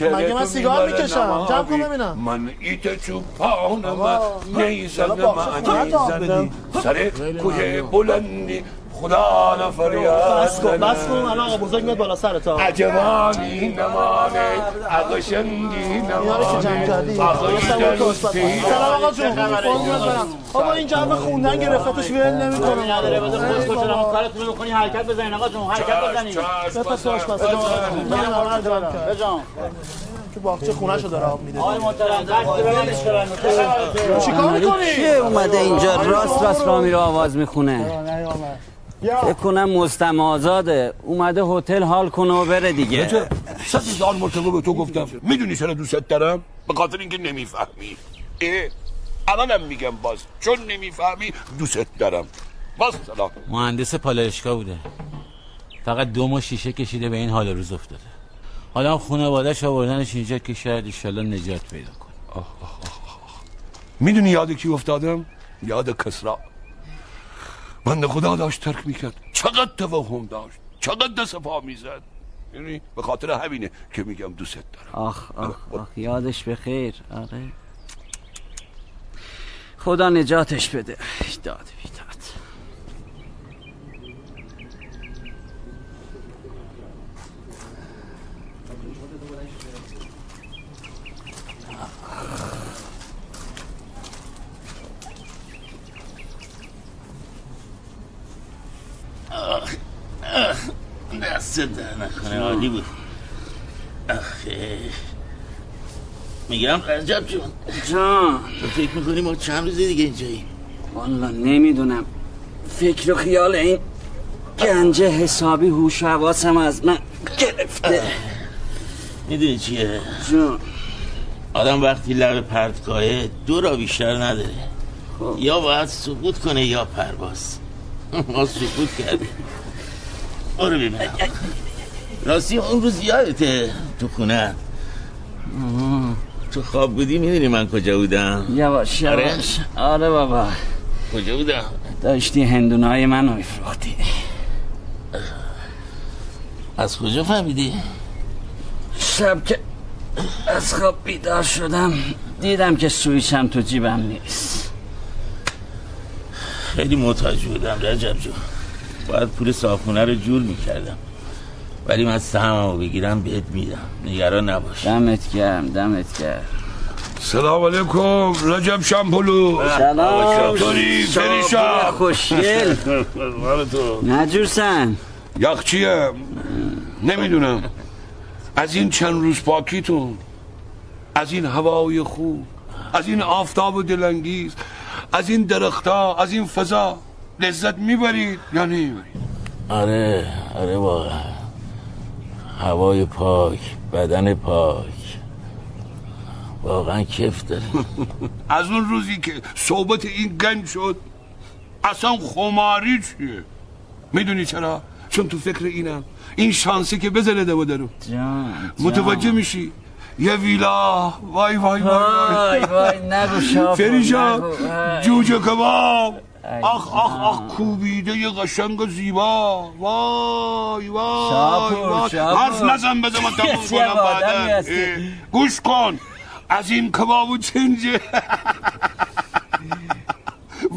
E: مگه من سیگار می‌کشم؟ جمع کن ببینم.
F: من ایت چوپانم نیزدم من نیزدم سر کوه بلندی. خدا نفریاد
E: بس کن بس کن الان آقا بزرگ میاد بالا سر تا.
F: عجبانی نمانه عقشنگی نمانه.
E: سلام آقا جون. بابا این جمع خوندن گرفتش ول نمی‌کنه.
B: نداره بده خودت کشتم کارتون رو بکنی حرکت بزنین آقا جون حرکت بزنین
E: بپس باش پس بجام تو باغچه خونه شو داره آب میده.
B: آقای محترم دست
E: چیکار می‌کنی؟
D: کیه اومده اینجا؟ راست راست را میره آواز می‌خونه. فکر کنم مستم آزاده. اومده هتل حال کنه و بره دیگه.
F: صد هزار مرتبه به تو گفتم. می‌دونی چرا دوست دارم؟ به خاطر اینکه نمی‌فهمی. اه الانم میگم باز. چون نمی‌فهمی دوست دارم. باز سلام.
H: مهندس پالایشگاه بوده. فقط دو ماه شیشه کشیده به این حال روز افتاده. حالا هم خانواده‌اش آوردنش اینجا که شاید ایشالله نجات پیدا کنه.
F: می‌دونی یاد کی افتادم؟ یاد کسرا. بنده خدا داشت ترک می‌کرد. چقدر توهم داشت چقدر دست پا می‌زد. یعنی به خاطر همینه که میگم دوست دارم.
D: آخ آخ آخ یادش به خیر. آره. خدا نجاتش بده. داد. بیداد
C: دست در نکنه عالی بود. آخه. میگم؟ رجب جون.
D: جان.
C: تو فکر می‌کنی ما چند روز دیگه اینجایی
D: والا نمی‌دونم. فکر و خیال این گنجه حسابی هوش و حواسم از من گرفته.
C: می‌دونی چیه؟
D: جون.
C: آدم وقتی لب پرتگاهه دو را بیشتر نداره. یا باید سقوط کنه یا پرواز. (laughs) ما سقوط کردیم. برو ببینم راستی اون روز یادته تو خونه؟ تو خواب بودی می‌دونی من کجا بودم؟
D: یواش
C: آره؟
D: یواش. آره؟ بابا.
C: کجا بودم؟
D: داشتی هندونای منو میفروختی.
C: از کجا فهمیدی؟
D: شب که از خواب بیدار شدم دیدم که سویچم تو جیبم نیست.
C: خیلی محتاج بودم رجب جون. باید پول صاحبخونه رو جور می‌کردم. ولی من سهممو بگیرم بهت میدم. نگران نباش.
D: دمت گرم دمت گرم.
F: سلام علیکم رجب شمپلو.
D: سلام.
F: چطوری؟ پریشب
D: خوشگل. نجورسن
F: یخچیه نمی‌دونم. از این چند روز پاکیتون از این هوای خوب از این آفتاب دلانگیز از این درختها از این فضا. لذت می‌برید یا نمی‌برید
C: آره آره واقعا. هوای پاک بدن پاک. واقعا کیف داره. (laughs)
F: از اون روزی که صحبت این گنج شد اصلا خماری چیه؟ می‌دونی چرا؟ چون تو فکر اینم. این شانسی که بزنه دو درو.
D: جان
F: متوجه میشی؟ یه ویلا. وای وای
D: وای وای. نگو شاپور
F: فریشا.
D: وای.
F: جوجه کباب. آخ آخ آخ کوبیده یه قشنگ و زیبا. وای وای وای. حرف نزن بذار من تموم (laughs) کنم بعدن گوش کن. از این کباب و چنجه. (laughs)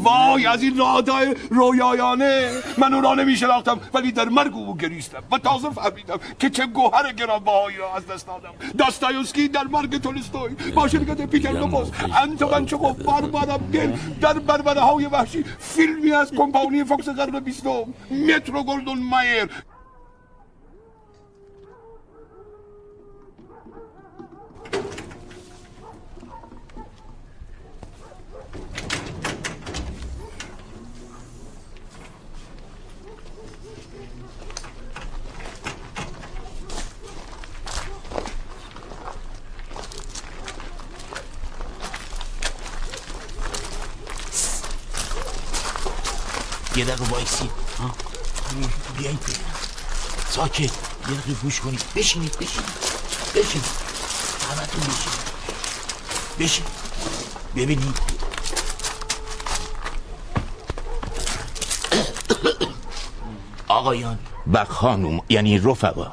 F: وای از این راههای رویایانه. من اون را نمی شناختم ولی در مرگ او گریستم و تازه فهمیدم که چه گوهر گرانبهایی را از دست دادم. داستایوسکی در مرگ تولستوی. با شرکت پیتر لوپوس انتون چخوف بربرم دل در بربره های وحشی فیلمی از کمپانی فوکس قرن بیستم. مترو گلدون مایر
C: یه دقیقه وایسی ها بیایید ساکت یه دقیقه گوش کنید بشینید بشینید. بشینید. همتون بشینید. بشین. ببینید آقایان. و خانوم یعنی رفقا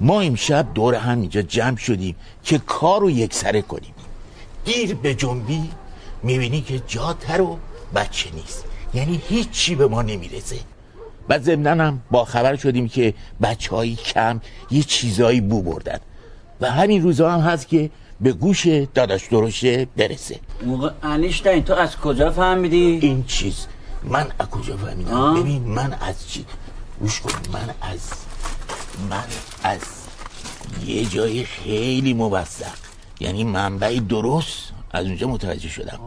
C: ما امشب دور هم اینجا جمع شدیم که کار رو یک سره کنیم. دیر به جنبی می‌بینی که جا تر و بچه نیست. یعنی هیچی به ما نمی‌رسه. و ضمناً هم با خبر شدیم که بچه های کم یه چیزایی بو بردن. و همین روزا هم هست که به گوش داداش درشه برسه.
S: موقع انیشتین تو از کجا فهمیدی؟
C: این چیز. من از کجا فهمیدم؟ ببین من از چی؟ گوش کن. من از من از یه جای خیلی موثق یعنی منبعی درست از اونجا متوجه شدم.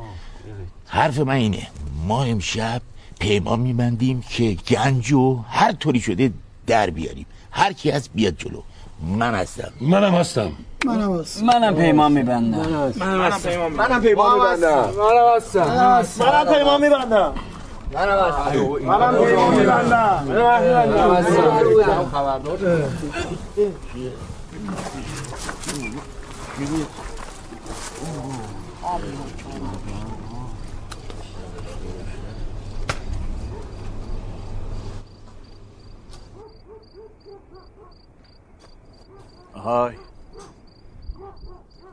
C: حرف من اینه. ما امشب پیمان میبندیم که گنجو هر طوری شده در بیاریم هر کی از بیاد جلو من هستم
F: منم هستم
E: منم هستم
S: منم پیمان میبندم
E: منم هستم
S: منم پیمان میبندم
E: منم هستم منم پیمان میبندم منم هستم منم پیمان میبندم منم
B: های.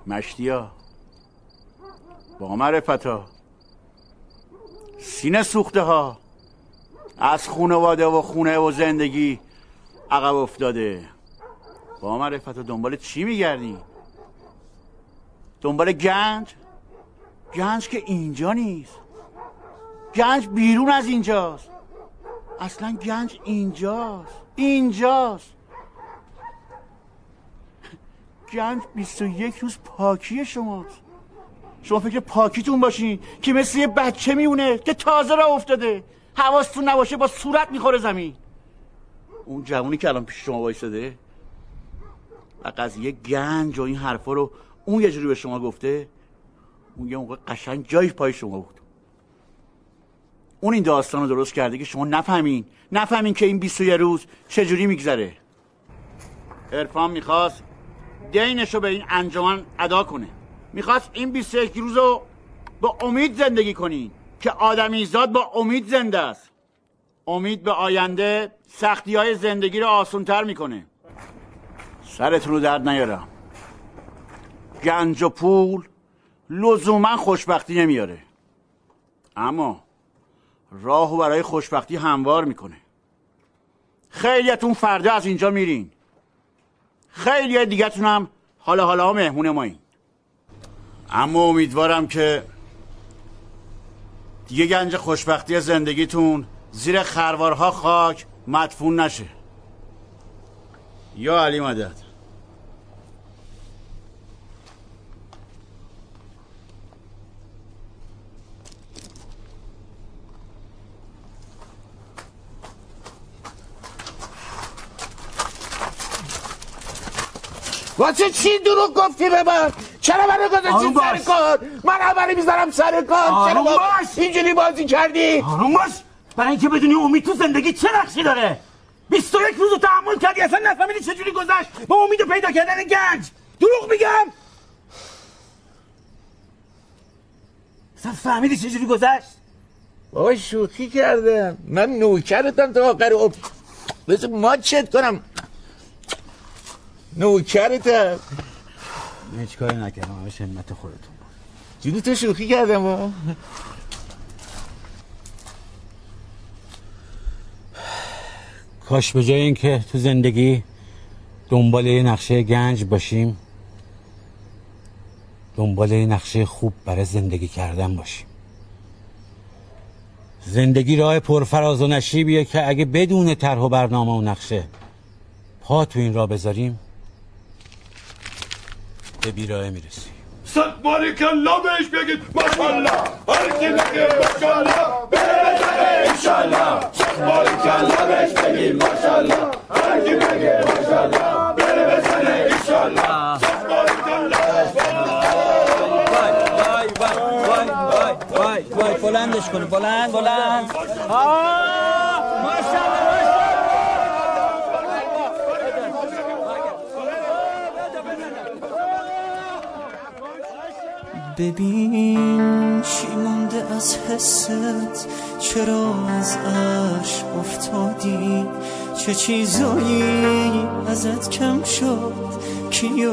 B: مشتیا. با معرفتا سینه سوخته ها. از خونواده و خونه و زندگی عقب افتاده. با معرفتا دنبال چی میگردی؟ دنبال گنج؟ گنج که اینجا نیست. گنج بیرون از اینجاست. اصلا گنج اینجاست. اینجاست. گنج 21 روز پاکی شماست. شما فکر پاکیتون باشین که مثل یه بچه میونه که تازه را افتاده. حواستون نباشه با صورت می‌خوره زمین. اون جوونی که الان پیش شما وایساده و قضیه گنج و این حرفا رو اون یه جوری به شما گفته اون یه موقع قشنگ جای پای شما بود. اون این داستان رو درست کرده که شما نفهمین نفهمین که این 21 روز چجوری میگذره. عرفان می‌خواست دینش رو به این انجمن ادا کنه. می‌خواست این 21 روز رو با امید زندگی کنین که آدمی زاد با امید زنده است. امید به آینده سختی های زندگی رو آسونتر می‌کنه. سرتون رو درد نیارم. گنج و پول لزوما خوشبختی نمیاره. اما راهو برای خوشبختی هموار می‌کنه. خیلیتون فردا از اینجا میرین. خیلی دیگه هم حالا حالا مهمون مایین اما امیدوارم که دیگه گنج خوشبختی زندگیتون زیر خروارها خاک مدفون نشه. یا علی مدد.
Y: واسه چی دروغ گفتی به من؟ چرا منو گذاشتی سر. کار؟ من اول می‌ذارم سر کار. چرا با-. اینجوری بازی کردی؟
N: آروم باش. برای اینکه بدونی امید تو زندگی چه نقشی داره؟ 21 روز رو تحمل کردی اصلا نفهمیدی چجوری گذشت. با امید پیدا کردن گنج. دروغ میگم. اصلا فهمیدی چجوری گذشت؟
Y: بابا شوخی کردم. من نوکرتم تا آخر عمر. بذار ماچت کنم. نوکرتم
H: هیچ کاری نکردم همش همت خودتون
Y: جونی تو شوخی کردم بابا
H: کاش به جای اینکه تو زندگی دنبال یه نقشه گنج باشیم دنبال یه نقشه خوب برای زندگی کردن باشیم. زندگی راه پرفراز و نشیبیه که اگه بدون طرح و برنامه و نقشه پا تو این راه بذاریم به بیراه می‌رسیم
F: صد باریکلا بهش بگید. ماشالله هر کی بگه ماشالله بره بزنه انشالله صد باریکلا بهش بگید. ماشالله هر کی بگه ماشالله بره بزنه انشالله صد باریکلا
S: وای وای وای وای
D: وای وای. بلندش کنی. بلند بلند. آه ماشاءالله
Z: ببین چی مونده از حست؟ چرا از عرش افتادی؟ چه چیزایی ازت کم شد؟ کیو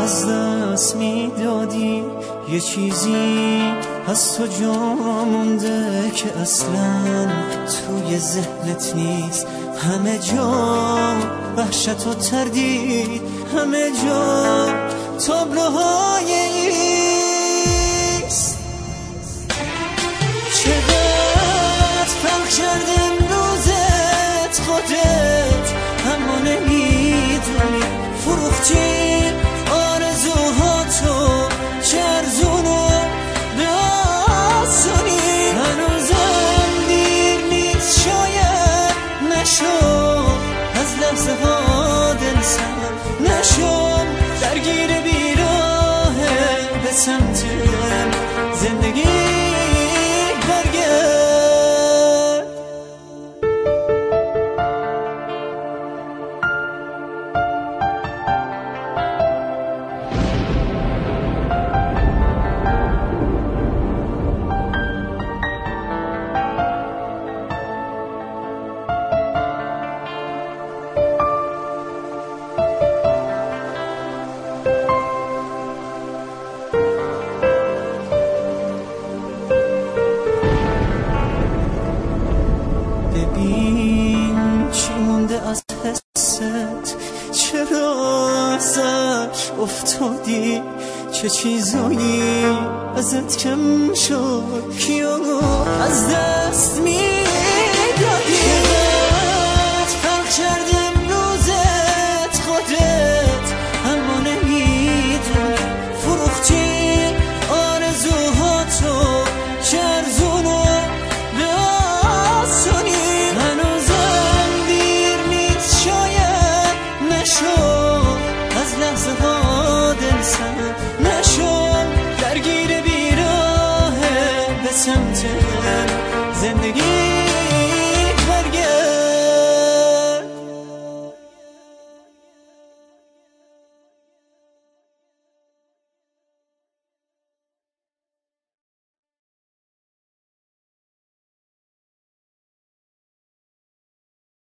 Z: از دست می‌دادی؟ یه چیزی از تو جا مونده که اصلا توی ذهنت نیست. همه جا وحشت و تردید همه جا تابلوهای ایست te